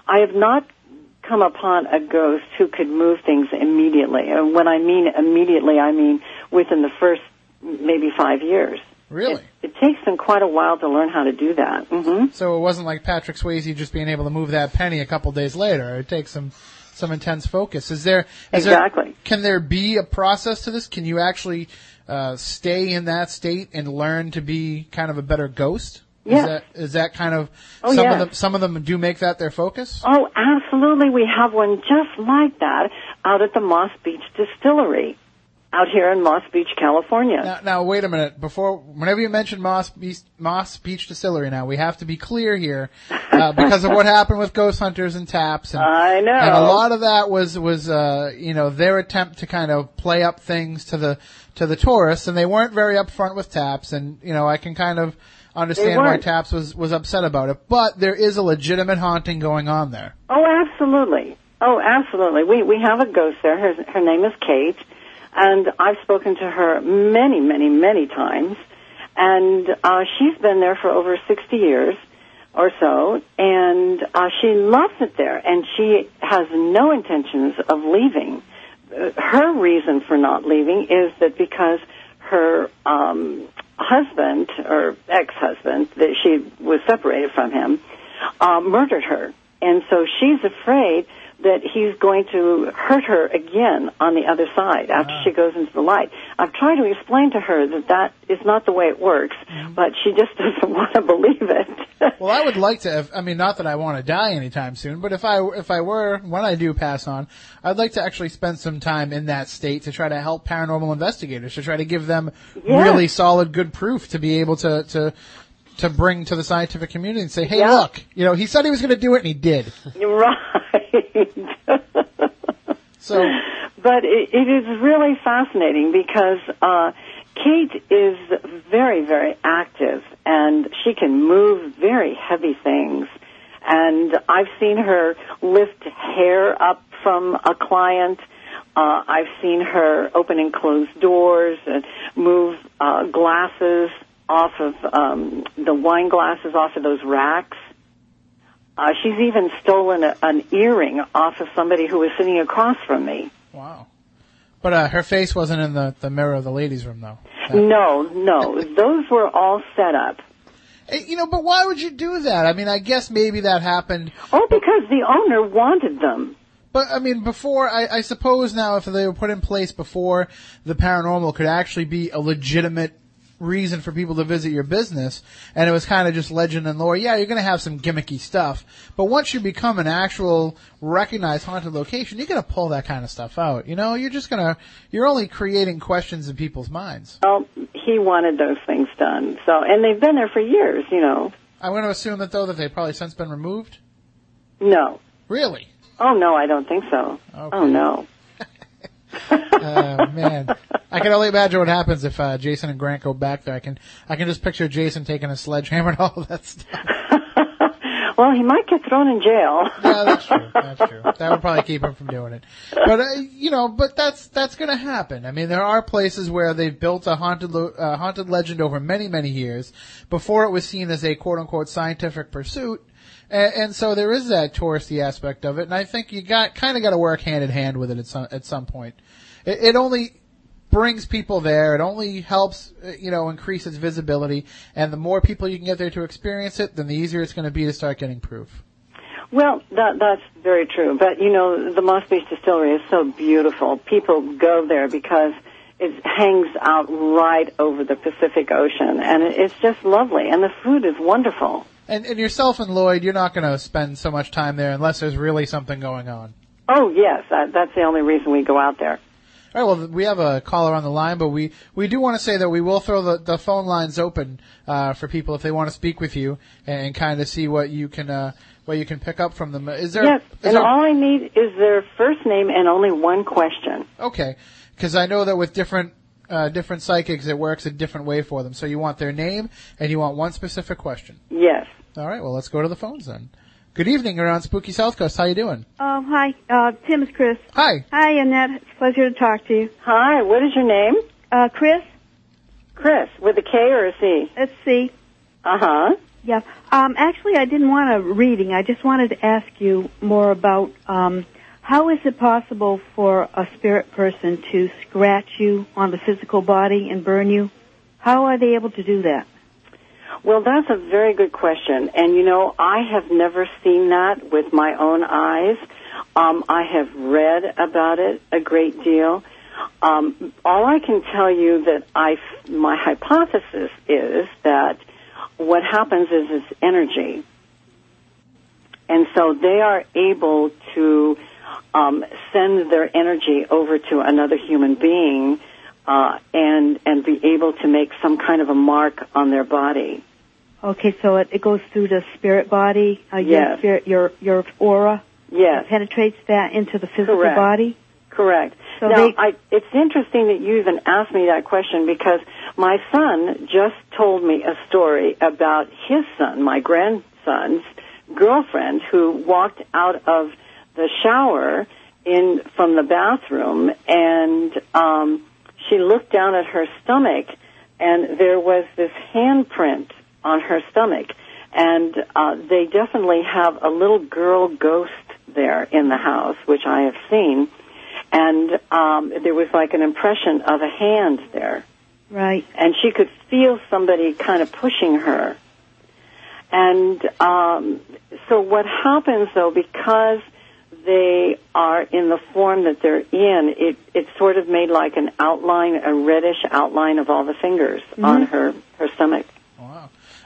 I have not come upon a ghost who could move things immediately. And when I mean immediately, I mean within the first maybe five years. Really? It takes them quite a while to learn how to do that. hmm So it wasn't like Patrick Swayze just being able to move that penny a couple days later. It takes some some intense focus. Is there is there- Exactly. can there be a process to this? Can you actually uh, stay in that state and learn to be kind of a better ghost? Is that is that kind of Oh, some of them some of them do make that their focus? Oh, absolutely. We have one just like that out at the Moss Beach Distillery out here in Moss Beach, California. Now, now wait a minute. Before, whenever you mention Moss Beach, Moss Beach Distillery, now we have to be clear here uh, because of what happened with Ghost Hunters and Taps, and, I know. and a lot of that was was uh, you know their attempt to kind of play up things to the to the tourists, and they weren't very upfront with Taps, and you know I can kind of understand why. Taps was was upset about it, but there is a legitimate haunting going on there. Oh, absolutely. Oh, absolutely. We we have a ghost there. Her her name is Kate, and I've spoken to her many, many, many times, and uh, she's been there for over sixty years or so, and uh, she loves it there, and she has no intentions of leaving. Uh, her reason for not leaving is that because her um, husband or ex-husband that she was separated from him uh, murdered her, and so she's afraid that he's going to hurt her again on the other side after ah. she goes into the light. I've tried to explain to her that that is not the way it works, mm-hmm. but she just doesn't want to believe it. Well, I would like to. Have, I mean, not that I want to die anytime soon, but if I if I were when I do pass on, I'd like to actually spend some time in that state to try to help paranormal investigators to try to give them Yeah. really solid, good proof to be able to to to bring to the scientific community and say, hey, Yeah. look, you know, he said he was going to do it and he did. You're right. So but it, it is really fascinating because uh, Kate is very, very active, and she can move very heavy things. And I've seen her lift hair up from a client. Uh, I've seen her open and close doors and move uh, glasses off of um, the wine glasses off of those racks. Uh, she's even stolen a, an earring off of somebody who was sitting across from me. wow. But uh, her face wasn't in the, the mirror of the ladies' room, though. No, no, those were all set up. Eh, You know, but why would you do that? I mean, I guess maybe that happened Oh, because the owner wanted them. But I mean, before I, I suppose now, if they were put in place before the paranormal could actually be a legitimate reason for people to visit your business, and it was kind of just legend and lore. Yeah, you're going to have some gimmicky stuff, but once you become an actual recognized haunted location, you're going to pull that kind of stuff out. You know, you're just going to you're only creating questions in people's minds. Well, he wanted those things done. So, and they've been there for years, you know. I'm going to assume that though that they've probably since been removed. No. Really? Oh, no, I don't think so. Oh, okay. Oh, no. Oh man, I can only imagine what happens if uh, Jason and Grant go back there. I can I can just picture Jason taking a sledgehammer and all that stuff. Well, he might get thrown in jail. Yeah, that's true. That's true. That would probably keep him from doing it. But uh, you know, but that's that's going to happen. I mean, there are places where they've built a haunted lo- uh, haunted legend over many many years before it was seen as a quote unquote scientific pursuit. And, and so there is that touristy aspect of it, and I think you got kind of got to work hand in hand with it at some at some point. It, it only brings people there. It only helps, you know, increase its visibility. And the more people you can get there to experience it, then the easier it's going to be to start getting proof. Well, that, that's very true. But you know, the Moss Beach Distillery is so beautiful. People go there because it hangs out right over the Pacific Ocean, and it- it's just lovely. And the food is wonderful. And, and yourself and Lloyd, you're not going to spend so much time there unless there's really something going on. Oh yes, that, that's the only reason we go out there. All right, well, we have a caller on the line, but we, we do want to say that we will throw the, the phone lines open uh, for people if they want to speak with you and, kind of see what you can uh, what you can pick up from them. Is there? yes, is and there- all I need is their first name and only one question. Okay, because I know that with different uh, different psychics, it works a different way for them. So you want their name and you want one specific question. Yes. All right, well, let's go to the phones then. Good evening, you're on Spooky South Coast. How you doing? Um, hi, uh, Tim is Chris. Hi. Hi, Annette. It's a pleasure to talk to you. Hi, what is your name? Uh, Chris, Chris, with a K or a C? let's see. Uh huh. Yeah. Um, actually, I didn't want a reading. I just wanted to ask you more about um, how is it possible for a spirit person to scratch you on the physical body and burn you? How are they able to do that? Well, that's a very good question. And you know, I have never seen that with my own eyes. Um, I have read about it a great deal. Um, all I can tell you that I, my hypothesis is that what happens is it's energy. And so they are able to um, send their energy over to another human being uh, and and be able to make some kind of a mark on their body. Okay, so it, it goes through the spirit body, uh, your Yes. spirit, your your aura. Yes. Penetrates that into the physical Correct. body. Correct. So now, they- I, it's interesting that you even asked me that question because my son just told me a story about his son, my grandson's girlfriend, who walked out of the shower in from the bathroom, and um, she looked down at her stomach, and there was this handprint on her stomach, and uh, they definitely have a little girl ghost there in the house, which I have seen and um, there was like an impression of a hand there, Right. and she could feel somebody kind of pushing her. And um, so what happens though, because they are in the form that they're in, it it sort of made like an outline, a reddish outline of all the fingers on mm-hmm. her her stomach.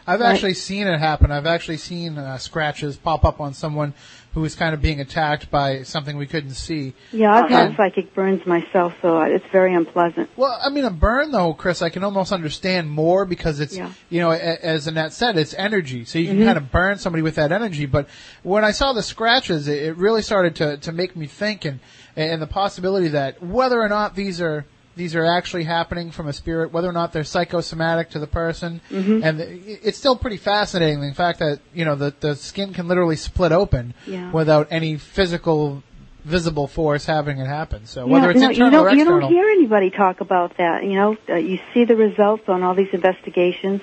I've actually seen it happen. I've actually seen uh, scratches pop up on someone who was kind of being attacked by something we couldn't see. Yeah, I've had psychic burns myself, so it's very unpleasant. Well, I mean, a burn though, Chris, I can almost understand more because it's, Yeah. you know, a- as Annette said, it's energy. So you can Mhm. kind of burn somebody with that energy. But when I saw the scratches, it, it really started to, to make me think and, and the possibility that whether or not these are, these are actually happening from a spirit, whether or not they're psychosomatic to the person, Mhm. and it's still pretty fascinating. The fact that you know the the skin can literally split open Yeah. without any physical, visible force having it happen. So whether yeah, it's no, internal you don't, or you don't hear anybody talk about that. You know, uh, you see the results on all these investigations,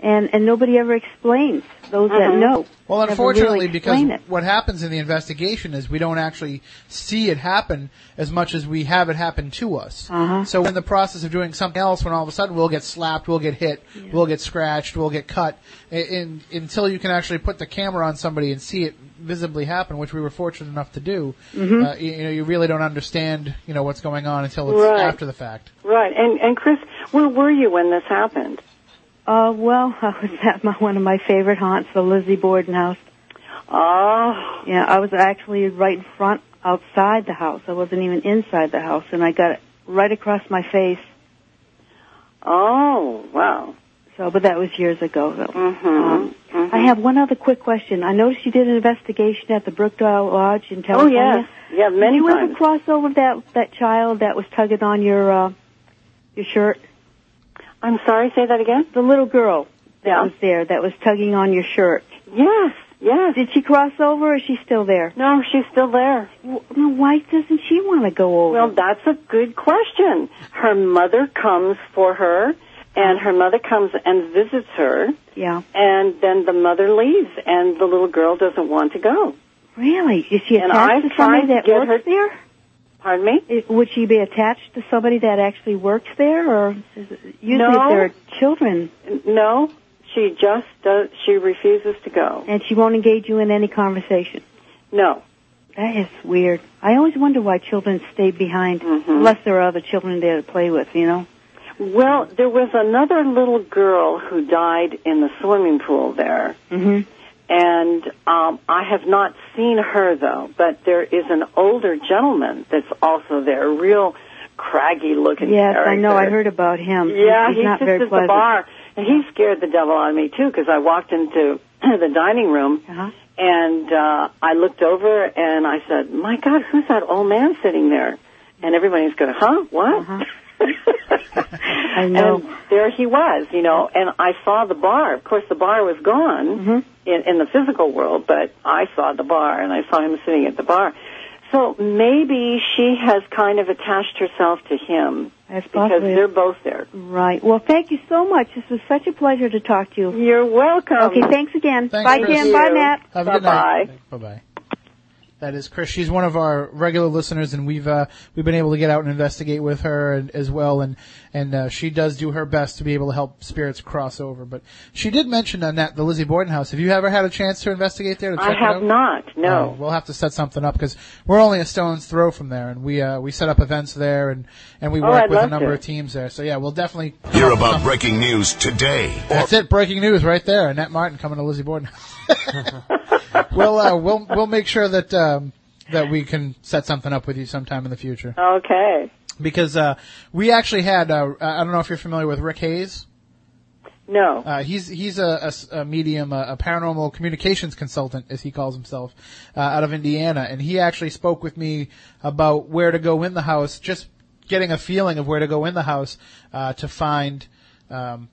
and and nobody ever explains. Those that Mhm. know. Well, unfortunately, really because it. what happens in the investigation is we don't actually see it happen as much as we have it happen to us. Uh-huh. So in the process of doing something else, when all of a sudden we'll get slapped, we'll get hit, we'll get scratched, we'll get cut, in, in, until you can actually put the camera on somebody and see it visibly happen, which we were fortunate enough to do. Mhm. Uh, you, you know, you really don't understand, you know, what's going on until it's Right. after the fact. Right. And and Chris, where were you when this happened? Uh, well, I was at my, one of my favorite haunts, the Lizzie Borden house. Oh. Yeah, I was actually right in front, outside the house. I wasn't even inside the house, and I got it right across my face. Oh, wow. So, but that was years ago, though. Mhm. Um, Mhm. I have one other quick question. I noticed you did an investigation at the Brookdale Lodge in California. Oh yes, yeah, many Did you ever cross over that that child that was tugging on your uh, your shirt? I'm sorry. Say that again. The little girl that Yeah. was there that was tugging on your shirt. Yes, Yes. Did she cross over or is she still there? No, she's still there. W- no, Why doesn't she want to go over? Well, that's a good question. Her mother comes for her, and her mother comes and visits her, yeah. and then the mother leaves, and the little girl doesn't want to go. Really? Is she And I've to somebody to that get works her- there? Pardon me? Would she be attached to somebody that actually works there, or usually No. if there are children, No, she just does. She refuses to go. and she won't engage you in any conversation? No. That is weird. I always wonder why children stay behind, Mm-hmm. unless there are other children there to play with. You know? Well, there was another little girl who died in the swimming pool there. hmm and um, I have not seen her though. But there is an older gentleman that's also there, real craggy looking. Yes, I know. I heard about him. Yeah, he's he not sits very at pleasant. the bar, and he scared the devil out of me too because I walked into the dining room Uh-huh. and uh, I looked over and I said, "My God, who's that old man sitting there?" And everybody's going, "Huh? What?" Uh-huh. I know. And there he was, you know, and I saw the bar. Of course, the bar was gone Mhm. in, in the physical world, but I saw the bar and I saw him sitting at the bar. So maybe she has kind of attached herself to him That's because possibly they're both there. right. Well, thank you so much. This was such a pleasure to talk to you. You're welcome. Okay, thanks again. Thanks, Bye, Chris. Jim. Bye, Matt. Have a good night. Bye-bye. Bye bye. That is Chris. She's one of our regular listeners, and we've uh, we've been able to get out and investigate with her and, as well, and and uh, she does do her best to be able to help spirits cross over. But she did mention on that the Lizzie Borden house. Have you ever had a chance to investigate there? To I check it have out? not. Oh, No. we'll have to set something up because we're only a stone's throw from there, and we uh, we set up events there, and and we Oh, work I'd with a number to. of teams there. So yeah, we'll definitely Hear about breaking news today. That's it. Breaking news right there. Annette Martin coming to Lizzie Borden. we'll uh, we'll we'll make sure that um, that we can set something up with you sometime in the future Okay. because uh, we actually had uh, I don't know if you're familiar with Rick Hayes. No. Uh, he's he's a, a a medium, a, a paranormal communications consultant, as he calls himself, uh, out of Indiana, and he actually spoke with me about where to go in the house, just getting a feeling of where to go in the house uh, to find um,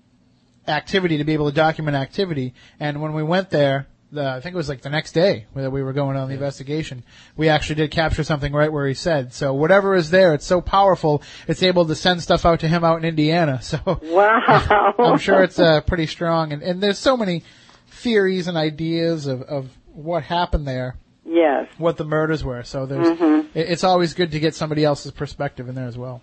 activity, to be able to document activity. And when we went there, the, I think it was like the next day that we were going on the investigation, we actually did capture something right where he said. So whatever is there, it's so powerful, it's able to send stuff out to him out in Indiana. So Wow. I'm sure it's uh, pretty strong, and, and there's so many theories and ideas of, of what happened there, Yes. what the murders were. So there's it- it's always good to get somebody else's perspective in there as well.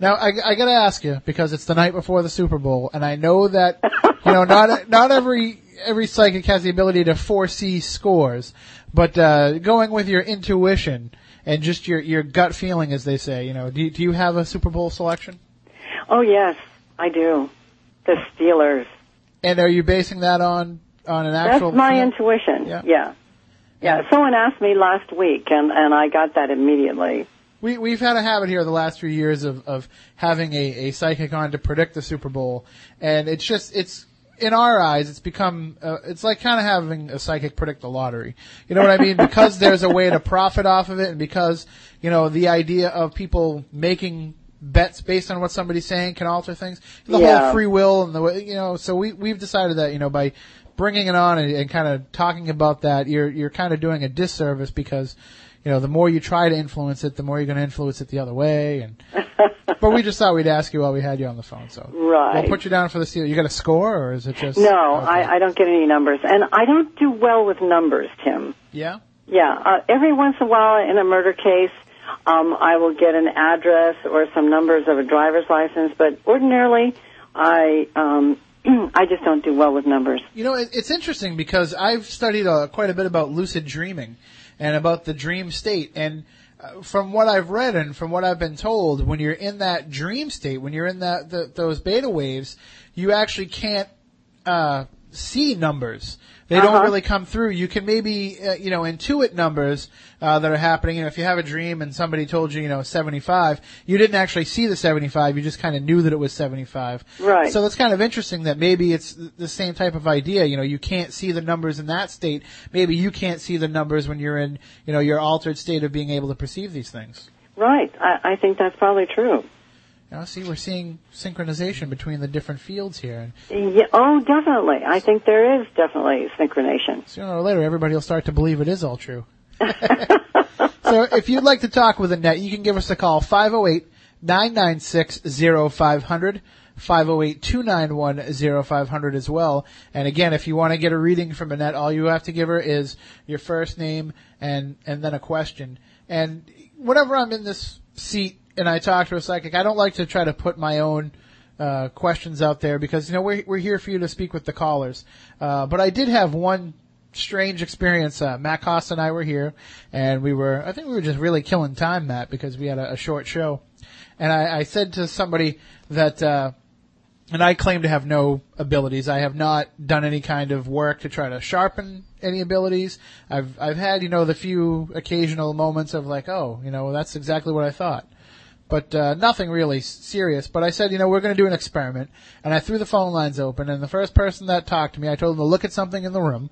Now I, I got to ask you because it's the night before the Super Bowl, and I know that you know not not every every psychic has the ability to foresee scores, but uh, going with your intuition and just your your gut feeling, as they say, you know, do do you have a Super Bowl selection? Oh yes, I do. The Steelers. And are you basing that on on an actual? That's my intuition. Yeah. yeah. Yeah. Someone asked me last week, and and I got that immediately. We we've had a habit here the last few years of of having a, a psychic on to predict the Super Bowl, and it's just it's in our eyes it's become uh, it's like kind of having a psychic predict the lottery. You know what I mean? because there's a way to profit off of it, and because you know the idea of people making bets based on what somebody's saying can alter things. The Yeah. whole free will and the way you know. So we we've decided that you know by bringing it on and, and kind of talking about that, you're you're kind of doing a disservice because you know the more you try to influence it, the more you're going to influence it the other way. And but we just thought we'd ask you while we had you on the phone. So Right. we'll put you down for the seal. You got a score, or is it just No, Okay. I, I don't get any numbers, and I don't do well with numbers, Tim. yeah. Yeah, uh, every once in a while in a murder case, um, I will get an address or some numbers of a driver's license, but ordinarily, I um, I just don't do well with numbers. You know, it's interesting because I've studied uh, quite a bit about lucid dreaming and about the dream state. And uh, from what I've read and from what I've been told, when you're in that dream state, when you're in that the, those beta waves, you actually can't uh, see numbers. They don't Uh-huh. really come through. You can maybe, uh, you know, intuit numbers uh, that are happening. You know, if you have a dream and somebody told you, you know, 75, you didn't actually see the 75. You just kind of knew that it was 75. Right. So it's kind of interesting that maybe it's the same type of idea. You know, you can't see the numbers in that state. Maybe you can't see the numbers when you're in, you know, your altered state of being able to perceive these things. Right, I, I think that's probably true. Now, see, we're seeing synchronization between the different fields here. Yeah, oh, definitely. I think there is definitely synchronization. Sooner or later, everybody will start to believe it is all true. so if you'd like to talk with Annette, you can give us a call, 508 996 0500. 508-291-0500 as well. And again, if you want to get a reading from Annette, all you have to give her is your first name and, and then a question. And whenever I'm in this seat and I talked to a psychic, I don't like to try to put my own uh, questions out there because, you know, we're, we're here for you to speak with the callers. Uh, but I did have one strange experience. Uh, Matt Costa and I were here, and we were, I think we were just really killing time, Matt, because we had a, a short show. And I, I said to somebody that, uh, and I claim to have no abilities. I have not done any kind of work to try to sharpen any abilities. I've I've had you know the few occasional moments of like, oh, you know, that's exactly what I thought, but uh, nothing really serious. But I said, you know, we're going to do an experiment, and I threw the phone lines open, and the first person that talked to me, I told them to look at something in the room,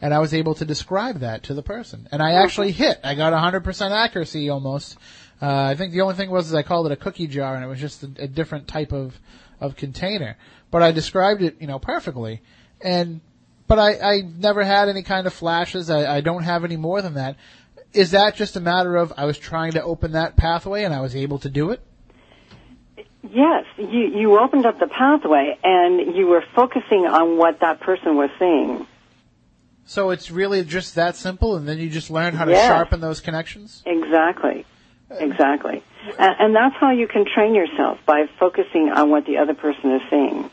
and I was able to describe that to the person, and I actually hit. I got 100% accuracy almost. Uh, I think the only thing was is I called it a cookie jar, and it was just a, a different type of of container. But I described it, you know, perfectly. And, but I, I never had any kind of flashes. I, I don't have any more than that. Is that just a matter of I was trying to open that pathway and I was able to do it? Yes, you, you opened up the pathway and you were focusing on what that person was seeing. So it's really just that simple and then you just learn how to Yes. sharpen those connections? Exactly. Uh, exactly. And, and that's how you can train yourself by focusing on what the other person is seeing.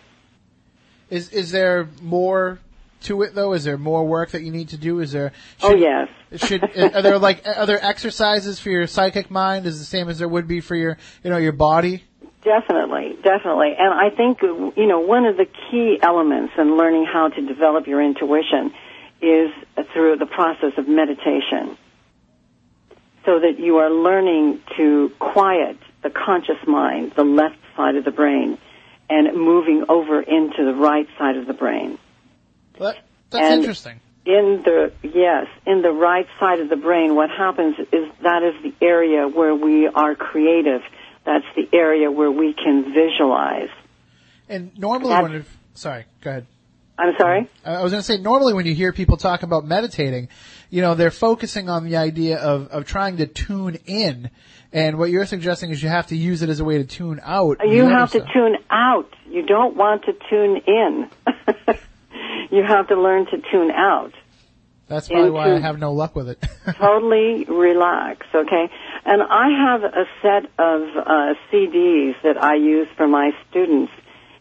Is, is there more to it though? Is there more work that you need to do? Is there, oh yes. should are there like other exercises for your psychic mind is the same as there would be for your you know your body Definitely, definitely. And I think, you know, one of the key elements in learning how to develop your intuition is through the process of meditation. So that you are learning to quiet the conscious mind, the left side of the brain, and moving over into the right side of the brain. That, that's And- interesting In the, yes, in the right side of the brain, what happens is that is the area where we are creative. That's the area where we can visualize. and normally That's- when if, sorry go ahead I'm sorry? I was going to say, normally when you hear people talk about meditating, you know, they're focusing on the idea of, of trying to tune in. And what you're suggesting is you have to use it as a way to tune out. You have to stuff. tune out. You don't want to tune in. you have to learn to tune out. That's probably why I have no luck with it. totally relax, okay? And I have a set of uh, CDs that I use for my students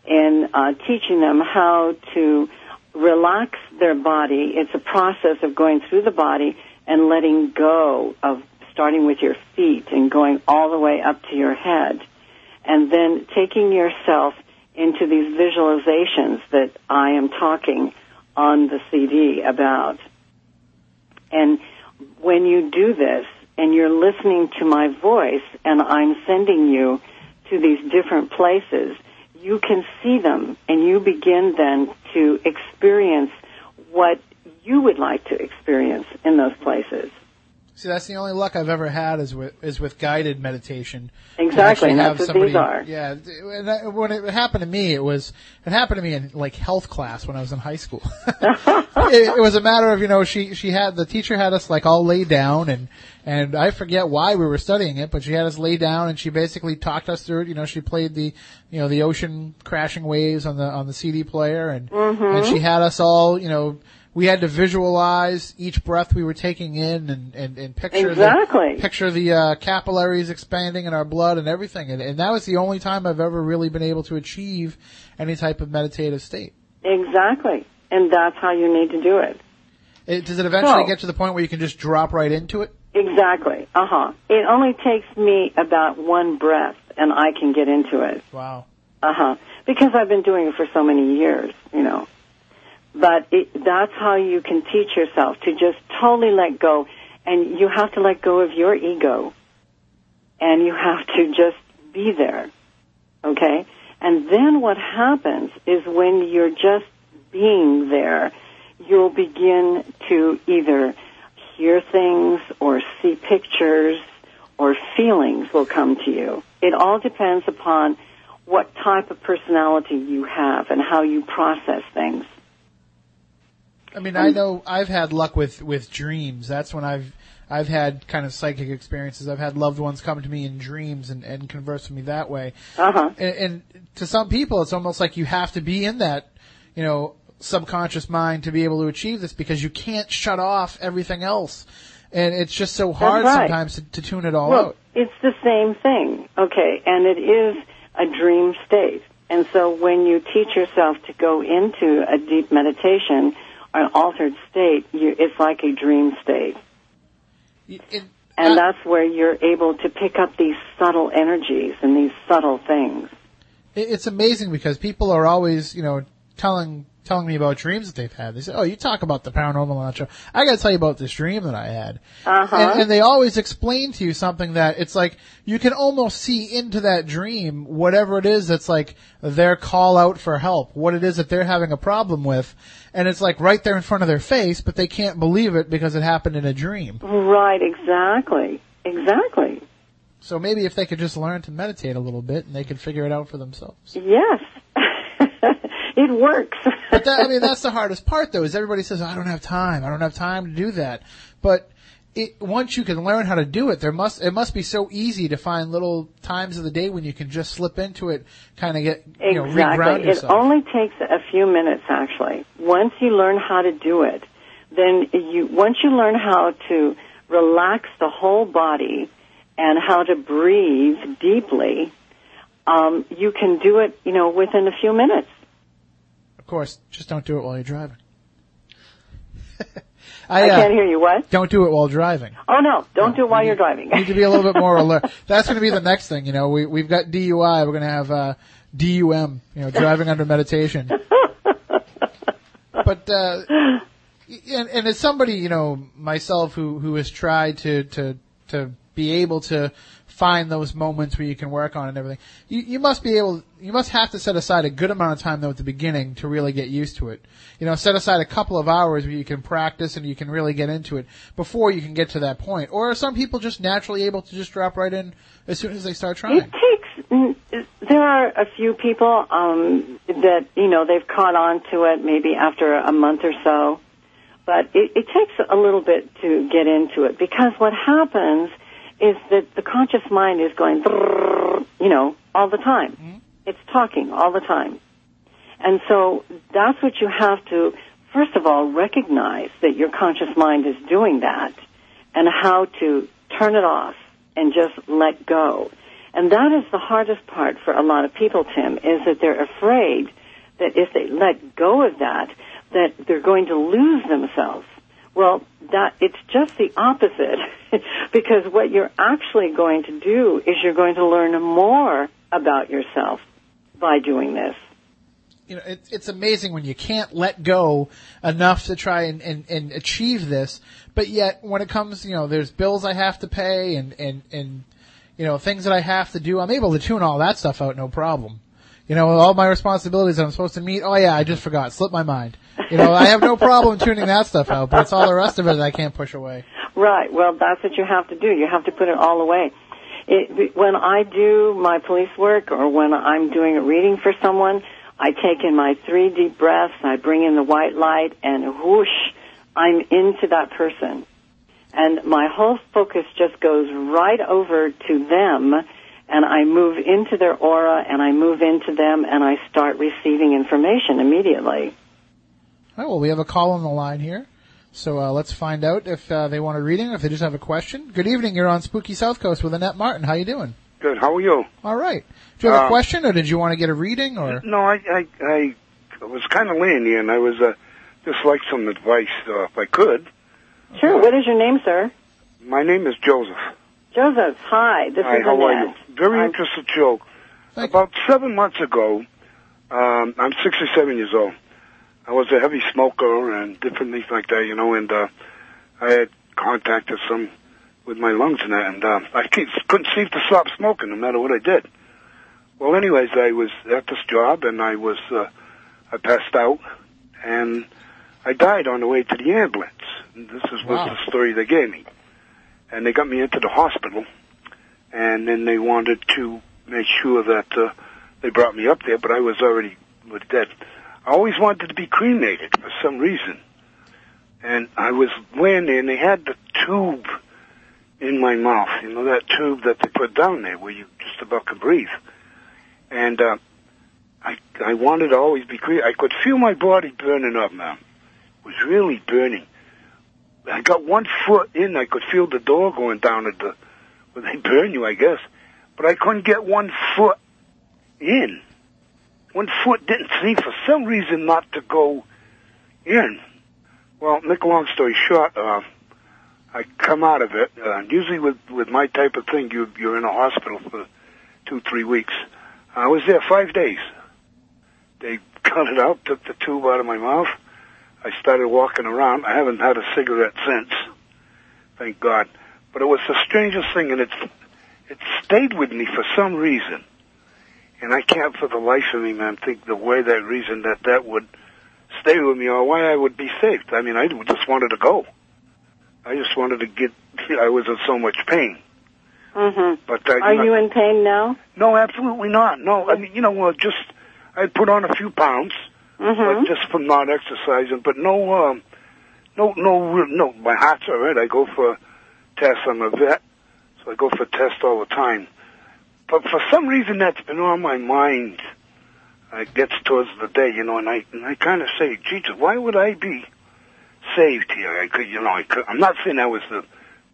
in uh, teaching them how to relax their body. It's a process of going through the body and letting go of starting with your feet and going all the way up to your head. And then taking yourself into these visualizations that I am talking on the CD about. And when you do this and you're listening to my voice and I'm sending you to these different places, you can see them and you begin then to experience what you would like to experience in those places. See, that's the only luck I've ever had is with is with guided meditation. Exactly, and that's what somebody- these are. Yeah, and that- when it happened to me, it was it happened to me in like health class when I was in high school. it, it was a matter of you know she she had the teacher had us like all lay down and and I forget why we were studying it, but she had us lay down and she basically talked us through it. You know, she played the you know the ocean crashing waves on the on the CD player and mm-hmm. and she had us all you know. We had to visualize each breath we were taking in and, and, and picture Exactly. the, picture the uh, capillaries expanding in our blood and everything. And, and that was the only time I've ever really been able to achieve any type of meditative state. Exactly. And that's how you need to do it. It, does it eventually So- get to the point where you can just drop right into it? Exactly. Uh huh. It only takes me about one breath and I can get into it. Wow. Uh huh. Because I've been doing it for so many years, you know. But it, that's how you can teach yourself to just totally let go. And you have to let go of your ego. And you have to just be there. Okay? And then what happens is when you're just being there, you'll begin to either hear things or see pictures or feelings will come to you. it all depends upon what type of personality you have and how you process things. I mean, I know I've had luck with with dreams. That's when I've I've had kind of psychic experiences. I've had loved ones come to me in dreams and, and converse with me that way. Uh-huh. And, and to some people, it's almost like you have to be in that, you know, subconscious mind to be able to achieve this because you can't shut off everything else. And it's just so hard right. sometimes to, to tune it all Well, out. it's the same thing, okay, and it is a dream state. And so when you teach yourself to go into a deep meditation an altered state, you, it's like a dream state. Y- it- And uh, that's where you're able to pick up these subtle energies and these subtle things. it- it's amazing because people are always, you know, telling telling me about dreams that they've had. They say, "Oh, you talk about the paranormal on that show. I got to tell you about this dream that I had." Uh-huh. And, and they always explain to you something that it's like you can almost see into that dream whatever it is that's like their call out for help, what it is that they're having a problem with, and it's like right there in front of their face, but they can't believe it because it happened in a dream. Right, exactly. Exactly. So maybe if they could just learn to meditate a little bit and they could figure it out for themselves. Yes. It works. But that, I mean, that's the hardest part, though. Is everybody says, "I don't have time. I don't have time to do that." But it, once you can learn how to do it, there must it must be so easy to find little times of the day when you can just slip into it, kind of get you know reground Exactly. It only takes a few minutes actually. Once you learn how to do it, then you once you learn how to relax the whole body and how to breathe deeply, um, you can do it, you know, within a few minutes. Of course, just don't do it while you're driving. I, I, uh, can't hear you. What? Don't do it while driving. Oh no! Don't do it while you're driving. You need to be a little bit more alert. That's going to be the next thing. You know, we we've got DUI. We're going to have uh, DUM. You know, driving under meditation. but uh, and, and as somebody, you know, myself who who has tried to to to be able to find those moments where you can work on it and everything, you you must be able, you must have to set aside a good amount of time though at the beginning to really get used to it. You know, set aside a couple of hours where you can practice and you can really get into it before you can get to that point. Or are some people just naturally able to just drop right in as soon as they start trying? It takes. There are a few people um, that you know they've caught on to it maybe after a month or so, but it, it takes a little bit to get into it because what happens is that the conscious mind is going, you know, all the time. It's talking all the time, and so that's what you have to. First of all, recognize that your conscious mind is doing that, and how to turn it off and just let go. And that is the hardest part for a lot of people, Tim, is that they're afraid that if they let go of that, that they're going to lose themselves. Well, that it's just the opposite, because what you're actually going to do is you're going to learn more about yourself by doing this. you know, it, it's amazing when you can't let go enough to try and, and, and achieve this, but yet when it comes, you know, there's bills I have to pay and, and, and, you know, things that I have to do, I'm able to tune all that stuff out no problem. You know, all my responsibilities that I'm supposed to meet, oh yeah, I just forgot, slipped my mind. You know, I have no problem tuning that stuff out, but it's all the rest of it that I can't push away. Right. Well, that's what you have to do. You have to put it all away. It, when I do my police work or when I'm doing a reading for someone, I take in my three deep breaths, I bring in the white light, and whoosh, I'm into that person. And my whole focus just goes right over to them, and I move into their aura, and I move into them, and I start receiving information immediately. Well, we have a call on the line here. So uh, let's find out if uh, they want a reading or if they just have a question. Good evening. You're on Spooky South Coast with Annette Martin. How you doing? Good. How are you? All right. Do you have a Uh, question or did you want to get a reading or? No, I I, I was kind of laying here, and I was uh, just like some advice uh, if I could. Sure. What is your name, sir? My name is Joseph. Joseph. Hi. This Hi, is how are you? Very I'm- interested show. Thank About seven months ago, um, I'm 67 years old. I was a heavy smoker and different things like that, you know, and uh, I had contacted some with my lungs and that, and uh, I keep, couldn't seem to stop smoking no matter what I did. Well, anyways, I was at this job and I was, uh, I passed out and I died on the way to the ambulance. And this is was Wow. the story they gave me. And they got me into the hospital and then they wanted to made sure that uh, they brought me up there, but I was already was dead. I always wanted to be cremated for some reason. And I was laying there and they had the tube in my mouth, you know, that tube that they put down there where you just about can breathe. And, uh, I, I wanted to always be cremated. I could feel my body burning up, man. It was really burning. I got one foot in, I could feel the door going down at the, where they burn you, I guess. But I couldn't get one foot in. One foot didn't seem for some reason not to go in. Well, make a long story short, uh, I come out of it. Uh, usually with, with my type of thing, you, you're in a hospital for two, three weeks. I was there five days. They cut it out, took the tube out of my mouth. I started walking around. I haven't had a cigarette since. Thank God. But it was the strangest thing and it's, it stayed with me for some reason. And I can't for the life of me, man, think the way that reason that that would stay with me or why I would be saved. I mean, I just wanted to go. I just wanted to get, I was in so much pain. Mm-hmm. But, uh, Are know- you in pain now? No, absolutely not. No, I mean, you know, uh, just, I put on a few pounds, Mm-hmm. just from not exercising, but no, um, no, no, no, my heart's alright. I go for tests. I'm a vet, so I go for tests all the time. But for some reason that's been on my mind. It gets towards the day, you know, and I, and I kind of say, Jesus, why would I be saved here? I could, you know, I could, I'm not saying I was the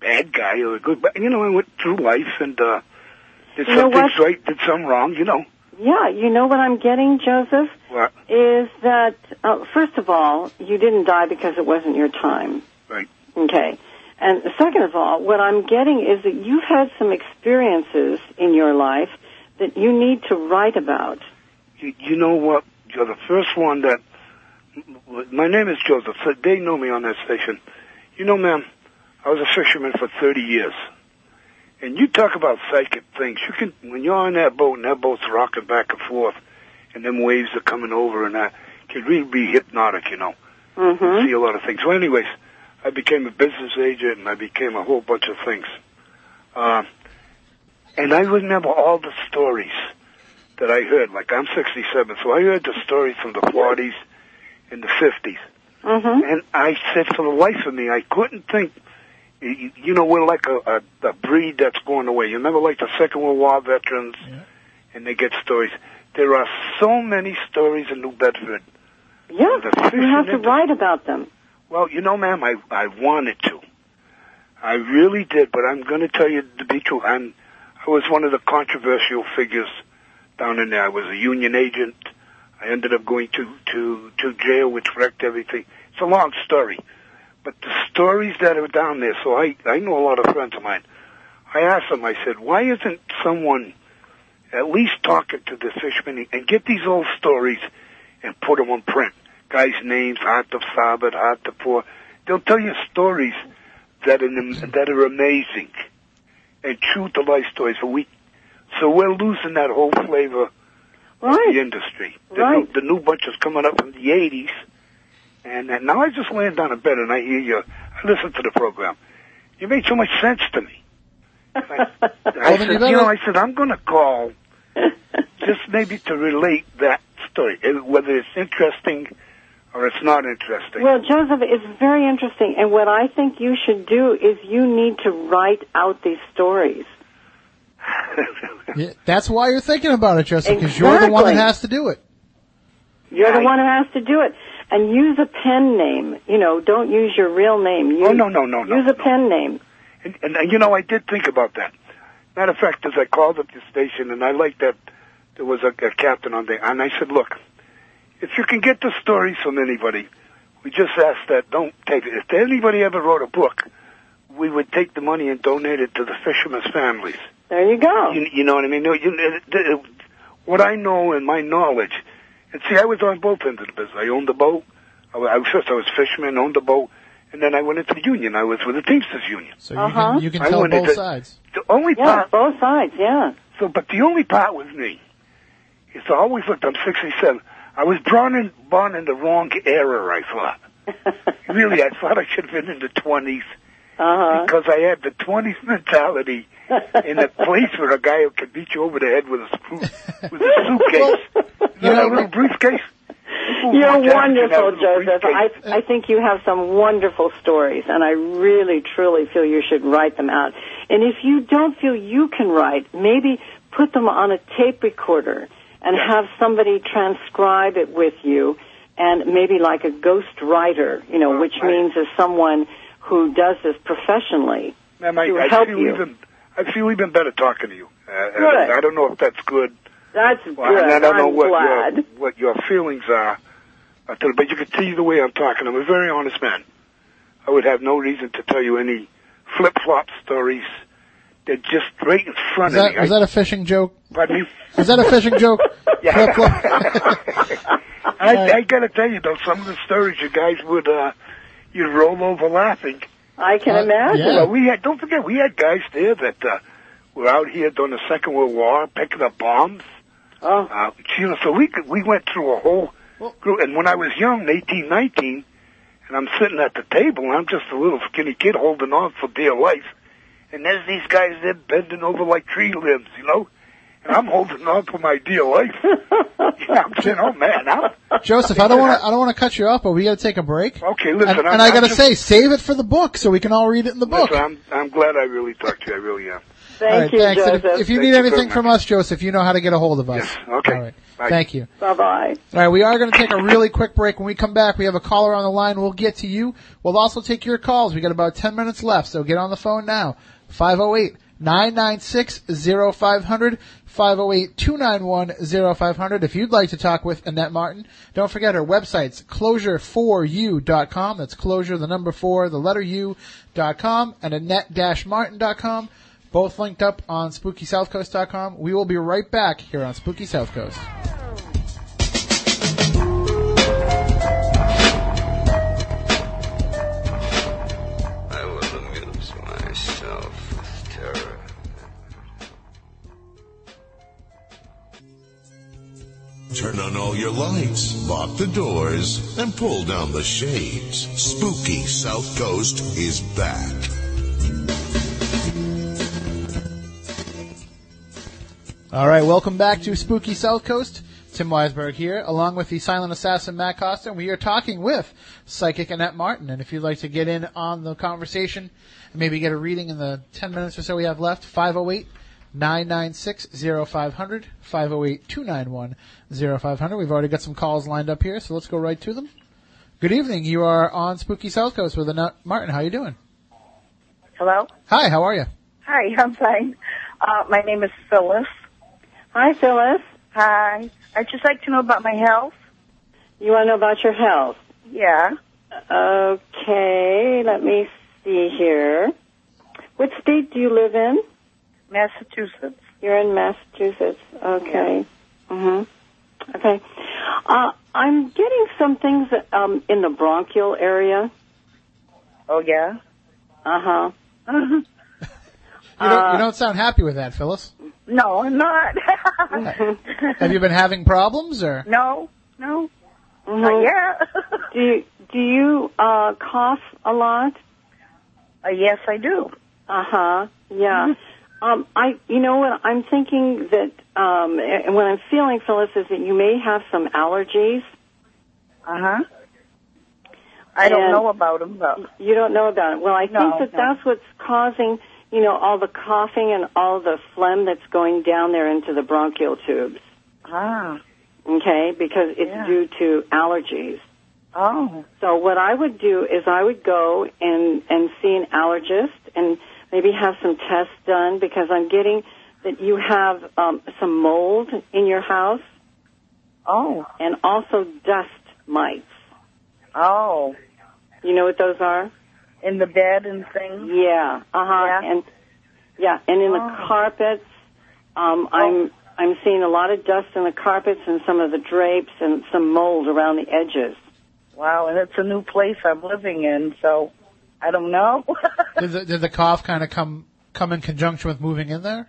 bad guy or a good, but you know, I went through life and, uh, did You some things right, did some wrong, you know. Yeah, you know what I'm getting, Joseph? What? Is that, uh, first of all, you didn't die because it wasn't your time. Right. Okay. And second of all, what I'm getting is that you've had some experiences in your life that you need to write about. You, you know what? You're the first one that. My name is Joseph. So they know me on that station. You know, ma'am, I was a fisherman for 30 years. And you talk about psychic things. You can, when you're on that boat and that boat's rocking back and forth, and them waves are coming over, and that can really be hypnotic, you know. Mm-hmm. See a lot of things. Well, anyways, I became a business agent, and I became a whole bunch of things. Uh, and I remember all the stories that I heard. Like I'm 67, so I heard the stories from the 40s and the 50s. Mm-hmm. And I said, for the life of me, I couldn't think. You you know, we're like a, a, a breed that's going away. You remember, like the Second World War veterans, and they get stories. There are so many stories in New Bedford. Yeah, you have to write about them. Well, you know, ma'am, I I wanted to. I really did, but I'm going to tell you to be true. I'm I was one of the controversial figures down in there. I was a union agent. I ended up going to to to jail, which wrecked everything. It's a long story, but the stories that are down there. So I I know a lot of friends of mine. I asked them. I said, why isn't someone at least talking to the fishermen and get these old stories and put them on print? Guys' names, Heart of Sabbath, Heart of Poor. They'll tell you stories that are that are amazing and true to life stories. But we, so we're losing that whole flavor Right. of the industry. The, Right. new, the new bunch is coming up from the '80s, and, and now I just laying down in bed and I hear you. I listen to the program. You made so much sense to me. I, I said, you you know, I said I'm going to call just maybe to relate that story, eh, whether it's interesting or it's not interesting. Well, Joseph, it's very interesting, and what I think you should do is you need to write out these stories. Yeah, that's why you're thinking about it, Joseph, because you're the one that has to do it. You're the one who has to do it. And use a pen name. You know, don't use your real name. Use, oh no, no, no, no. Use a no. pen name. And, and uh, you know, I did think about that. Matter of fact, as I called up the station, and I liked that there was a, a captain on there, and I said, "Look, if you can get the stories from anybody, we just ask that don't take it. If anybody ever wrote a book, we would take the money and donate it to the fishermen's families. There you go. You, you know what I mean? No, you, it, it, what I know and my knowledge, and see, I was on both ends of the business. I owned the boat. I, was- first I was fisherman, owned the boat, and then I went into the union. I was with the Teamsters Union. So you Uh-huh. can you can I tell went both into- sides. The only Yeah, part both sides. Yeah. so, but the only part with me is I always looked. I'm 67. I was born in born in the wrong era. I thought. really, I thought I should have been in the 20s Uh huh. because I had the 20s mentality, in a place where a guy could beat you over the head with a spoon, with a suitcase. you know, a little briefcase. You're wonderful, you know, a Joseph. I. I think you have some wonderful stories, and I really, truly feel you should write them out. And if you don't feel you can write, maybe put them on a tape recorder and have somebody transcribe it with you, and maybe like a ghost writer, you know, which right. means as someone who does this professionally. Ma'am, I, to I help feel you. even I feel even better talking to you. Uh, Good. I, I don't know if that's good. That's Well, good. and I don't know I'm what glad. your what your feelings are, uh, but you can see the way I'm talking. I'm a very honest man. I would have no reason to tell you any flip flop stories. They're just right in front Was of that, me. was I, that a fishing joke? pardon me. Was that a fishing joke? Yeah. Flip-flop. I, I gotta tell you though, some of the stories you guys would uh, you'd roll over laughing. I can Uh, imagine. yeah. Well, we had don't forget we had guys there that uh, were out here during the Second World War picking up bombs. Oh, Uh, you know, so we could, we went through a whole group. And when I was young, eighteen, nineteen, and I'm sitting at the table, and I'm just a little skinny kid holding on for dear life, and there's these guys there bending over like tree limbs, you know, and I'm holding on for my dear life. yeah, I'm saying, oh man, I'm, Joseph, I don't want to. I don't want to cut you off, but we got to take a break. okay. Listen, And, I'm, and I got to say, save it for the book so we can all read it in the book. listen, I'm I'm glad I really talked to you. I really am. thank all right, you, thanks. And Joseph. if, if you Thank need you very anything much. from us, Joseph, you know how to get a hold of us. Yes, okay. All right. Bye. Thank you. bye bye. All right, we are going to take a really quick break. When we come back, we have a caller on the line. We'll get to you. We'll also take your calls. We got about 10 minutes left, so get on the phone now. 508 996 0500 508 291 0500. If you'd like to talk with Annette Martin, don't forget her website's closure4u.com. That's closure, the number four, the letter u.com, and annette-martin.com. Both linked up on SpookySouthCoast.com. We will be right back here on Spooky South Coast. Turn on all your lights, lock the doors, and pull down the shades. Spooky South Coast is back. All right, welcome back to Spooky South Coast. Tim Weisberg here, along with the silent assassin Matt Costa, and we are talking with psychic Annette Martin. And if you'd like to get in on the conversation and maybe get a reading in the 10 minutes or so we have left, 508 996 0500, 508 291 0500. We've already got some calls lined up here, so let's go right to them. Good evening. You are on Spooky South Coast with Annette Martin. How are you doing? Hello? Hi, how are you? Hi, I'm fine. Uh, my name is Phyllis. Hi, Phyllis. Hi. I'd just like to know about my health. You want to know about your health? Yeah. Okay, let me see here. What state do you live in? Massachusetts. You're in Massachusetts. Okay. Mhm. Okay. Uh, I'm getting some things um, in the bronchial area. Oh, yeah? Uh huh. Uh-huh. You don't, Uh, you don't sound happy with that, Phyllis. No, I'm not. Have you been having problems, or? no, no. Mhm. Not yet. Do you, do you uh, cough a lot? uh, yes, I do. Uh huh. Yeah. Um, I, you know what? I'm thinking that, um, and what I'm feeling, Phyllis, is that you may have some allergies. Uh-huh. I don't know about them, though. You don't know about it. Well, I No, think that no. that's what's causing, you know, all the coughing and all the phlegm that's going down there into the bronchial tubes. Ah. Okay, because it's Yeah. due to allergies. Oh. So what I would do is I would go and and see an allergist and maybe have some tests done because I'm getting that you have um, some mold in your house Oh. and also dust mites. Oh. You know what those are? In the bed and things? Yeah. Uh huh. Yeah. And yeah, and in the Oh. carpets, um, I'm I'm seeing a lot of dust in the carpets and some of the drapes and some mold around the edges. Wow, and it's a new place I'm living in, so I don't know. Did the, did the cough kind of come come in conjunction with moving in there?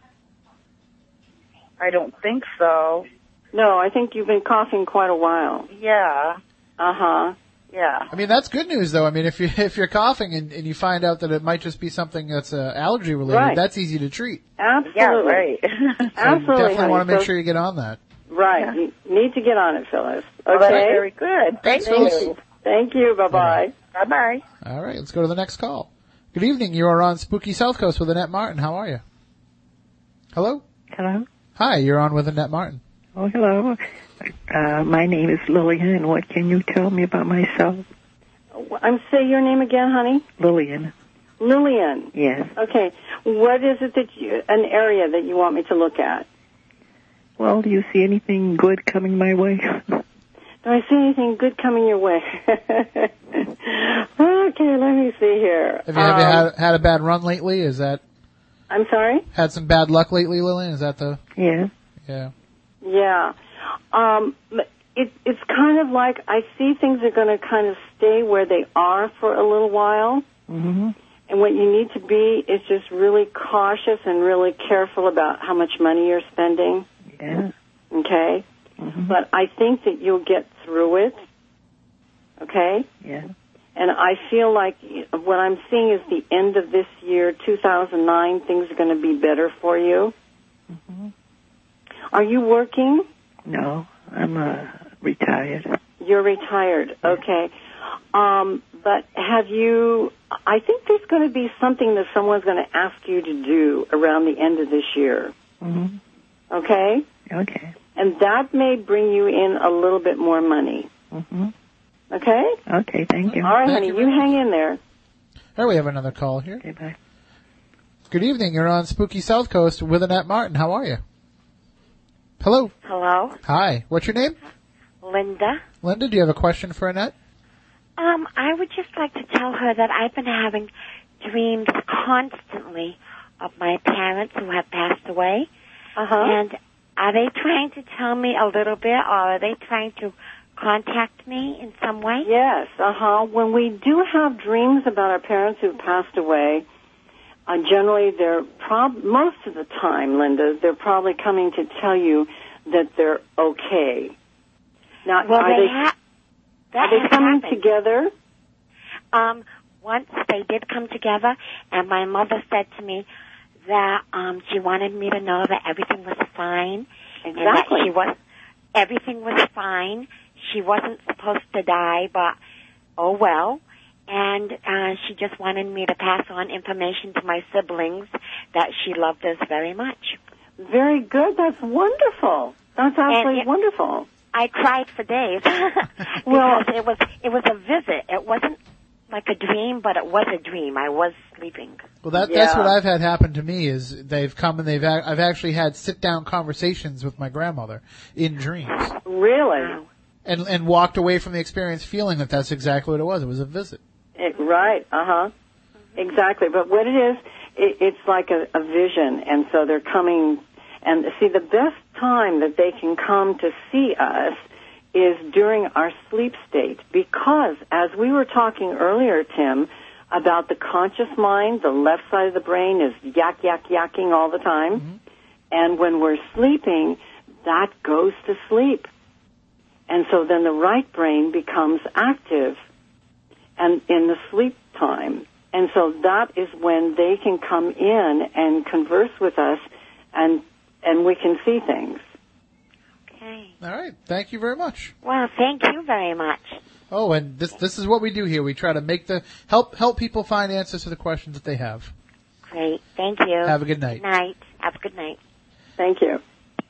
I don't think so. No, I think you've been coughing quite a while. Yeah. Uh huh. Yeah. I mean, that's good news though. I mean, if you if you're coughing and, and you find out that it might just be something that's uh, allergy related, Right. that's easy to treat. Absolutely. Yeah, right. So Absolutely. definitely honey. want to make So- sure you get on that. Right. You need to get on it, Phyllis. Well, that's Okay. very good. Thank Thanks, Phyllis. you. Thank you. Bye bye. Bye bye. All right, let's go to the next call. Good evening. You are on Spooky South Coast with Annette Martin. How are you? Hello. Hello. Hi, you're on with Annette Martin. Oh, hello. Uh, my name is Lillian. What can you tell me about myself? I'm say your name again, honey. Lillian. Lillian. Yes. Okay. What is it that you an area that you want me to look at? Well, do you see anything good coming my way? Do I see anything good coming your way? okay, let me see here. Have you, have you Um, had had a bad run lately? Is that I'm sorry. had some bad luck lately, Lillian? Is that the yeah. yeah? Yeah. Um, it, it's kind of like I see things are going to kind of stay where they are for a little while. Mm-hmm. And what you need to be is just really cautious and really careful about how much money you're spending. Yeah. Okay? But I think that you'll get through it. Okay? Yeah. And I feel like what I'm seeing is the end of this year, 2009, things are going to be better for you. Are you working? No, I'm uh, retired. You're retired. Okay. Um, but have you, I think there's going to be something that someone's going to ask you to do around the end of this year. Mm-hmm. Okay? Okay. And that may bring you in a little bit more money. Mm-hmm. Okay? Okay, thank you. All right, Thank honey. you You hang in there. Here we have another call here. Okay, bye. Good evening. You're on Spooky South Coast with Annette Martin. How are you? Hello. Hello, Hi. What's your name? Linda. Linda, do you have a question for Annette? Um, I would just like to tell her that I've been having dreams constantly of my parents who have passed away. Uh-huh. And are they trying to tell me a little bit, or are they trying to contact me in some way? Yes, uh huh. When we do have dreams about our parents who've passed away, uh, generally they're prob most of the time, Linda, they're probably coming to tell you that they're okay. Now, Well, are they they, ha- are they coming happened. together? Um, once they did come together, and my mother said to me that um, she wanted me to know that everything was fine, and that Exactly. she was everything was fine. She wasn't supposed to die, but oh well. And uh, she just wanted me to pass on information to my siblings that she loved us very much. Very good. That's wonderful. That's absolutely it- wonderful. I cried for days because Well- it was it was a visit. It wasn't like a dream, but it was a dream. I was sleeping. Well, that, that's what I've had happen to me. Is they've come and they've ac- I've actually had sit down conversations with my grandmother in dreams, Really? and and walked away from the experience feeling that that's exactly what it was. It was a visit. It, right. Uh huh. Exactly. But what it is, it, it's like a, a vision, and so they're coming. And see, the best time that they can come to see us is during our sleep state, because as we were talking earlier, Tim, about the conscious mind, the left side of the brain is yak yak yakking all the time, mm-hmm. and when we're sleeping, that goes to sleep. And so then the right brain becomes active and in the sleep time. And so that is when they can come in and converse with us and and we can see things. Okay. All right. Thank you very much. Well, thank you very much. Oh, and this this is what we do here. We try to make the help help people find answers to the questions that they have. Great. Thank you. Have a good night. Good Night. Have a good night. Thank you.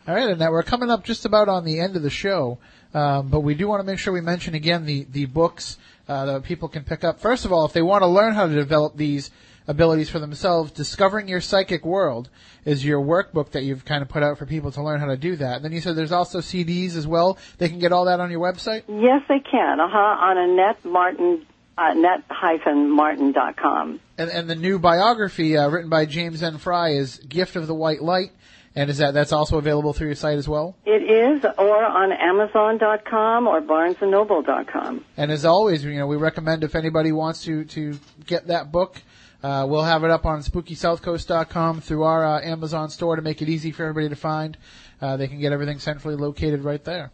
All right, and now we're coming up just about on the end of the show, um, but we do want to make sure we mention again the the books uh, that people can pick up. First of all, if they want to learn how to develop these abilities for themselves, "Discovering Your Psychic World" is your workbook that you've kind of put out for people to learn how to do that. And then you said there's also CDs as well. They can get all that on your website. Yes, they can. Uh huh. On Annette Martin, uh, net-martin.com. And, and the new biography uh, written by James N. Frey is "Gift of the White Light," and is that that's also available through your site as well. It is, or on Amazon.com or BarnesandNoble.com. And as always, you know, we recommend if anybody wants to, to get that book, uh, we'll have it up on SpookySouthCoast.com through our uh, Amazon store to make it easy for everybody to find. Uh, they can get everything centrally located right there.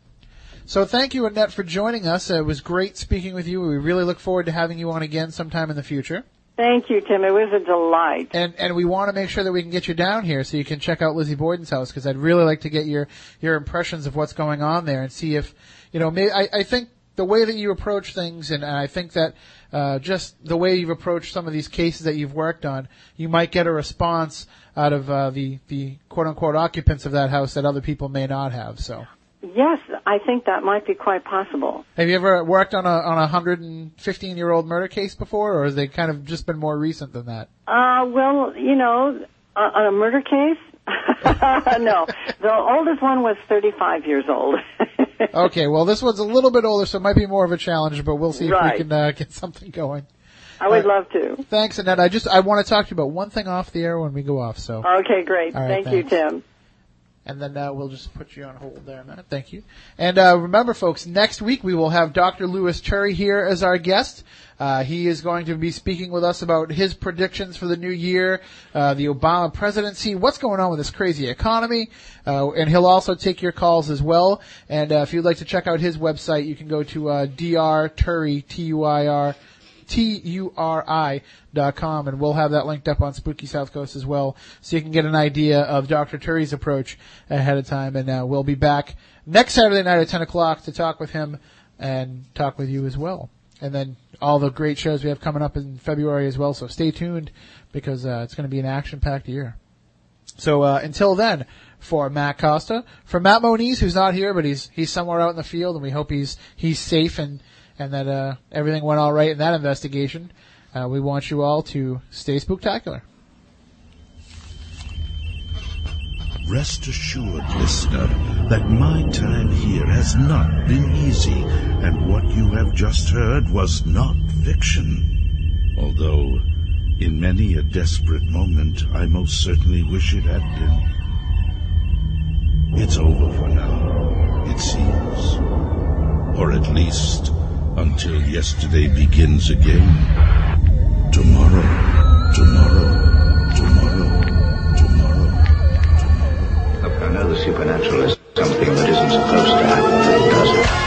So thank you, Annette, for joining us. It was great speaking with you. We really look forward to having you on again sometime in the future. Thank you, Tim. It was a delight. And and we want to make sure that we can get you down here so you can check out Lizzie Borden's house because I'd really like to get your your impressions of what's going on there and see if you know. Maybe, I I think the way that you approach things, and, and I think that uh, just the way you've approached some of these cases that you've worked on, you might get a response out of uh, the the quote unquote occupants of that house that other people may not have. So. Yes, I think that might be quite possible. Have you ever worked on a on a hundred and fifteen year old murder case before, or has they kind of just been more recent than that? Uh, well, you know, uh, on a murder case, no. The oldest one was 35 years old. okay, well, this one's a little bit older, so it might be more of a challenge, but we'll see if we can uh, get something going. I would Uh, love to. Thanks, Annette. I just I want to talk to you about one thing off the air when we go off. So, Okay, great. Right, Thank you. Tim. And then uh, we'll just put you on hold there a minute. Thank you. And uh, remember, folks, next week we will have Dr. Louis Turi here as our guest. Uh, he is going to be speaking with us about his predictions for the new year, uh, the Obama presidency, what's going on with this crazy economy, uh, and he'll also take your calls as well. And uh, if you'd like to check out his website, you can go to uh, Dr. Turi, T-U-I-R, T-U-R-I dot com, and we'll have that linked up on Spooky South Coast as well, so you can get an idea of Dr. Turi's approach ahead of time. And uh, we'll be back next Saturday night at 10 o'clock to talk with him and talk with you as well. And then all the great shows we have coming up in February as well, so stay tuned because uh, it's going to be an action-packed year. So uh, until then, for Matt Costa, for Matt Moniz, who's not here, but he's he's somewhere out in the field, and we hope he's he's safe and and that uh, everything went all right in that investigation. Uh, we want you all to stay spooktacular. Rest assured, listener, that my time here has not been easy, and what you have just heard was not fiction. Although, in many a desperate moment, I most certainly wish it had been. It's over for now, it seems. Or at least, until yesterday begins again. Tomorrow, tomorrow, tomorrow. Tomorrow. Look, I know the supernatural is something that isn't supposed to happen.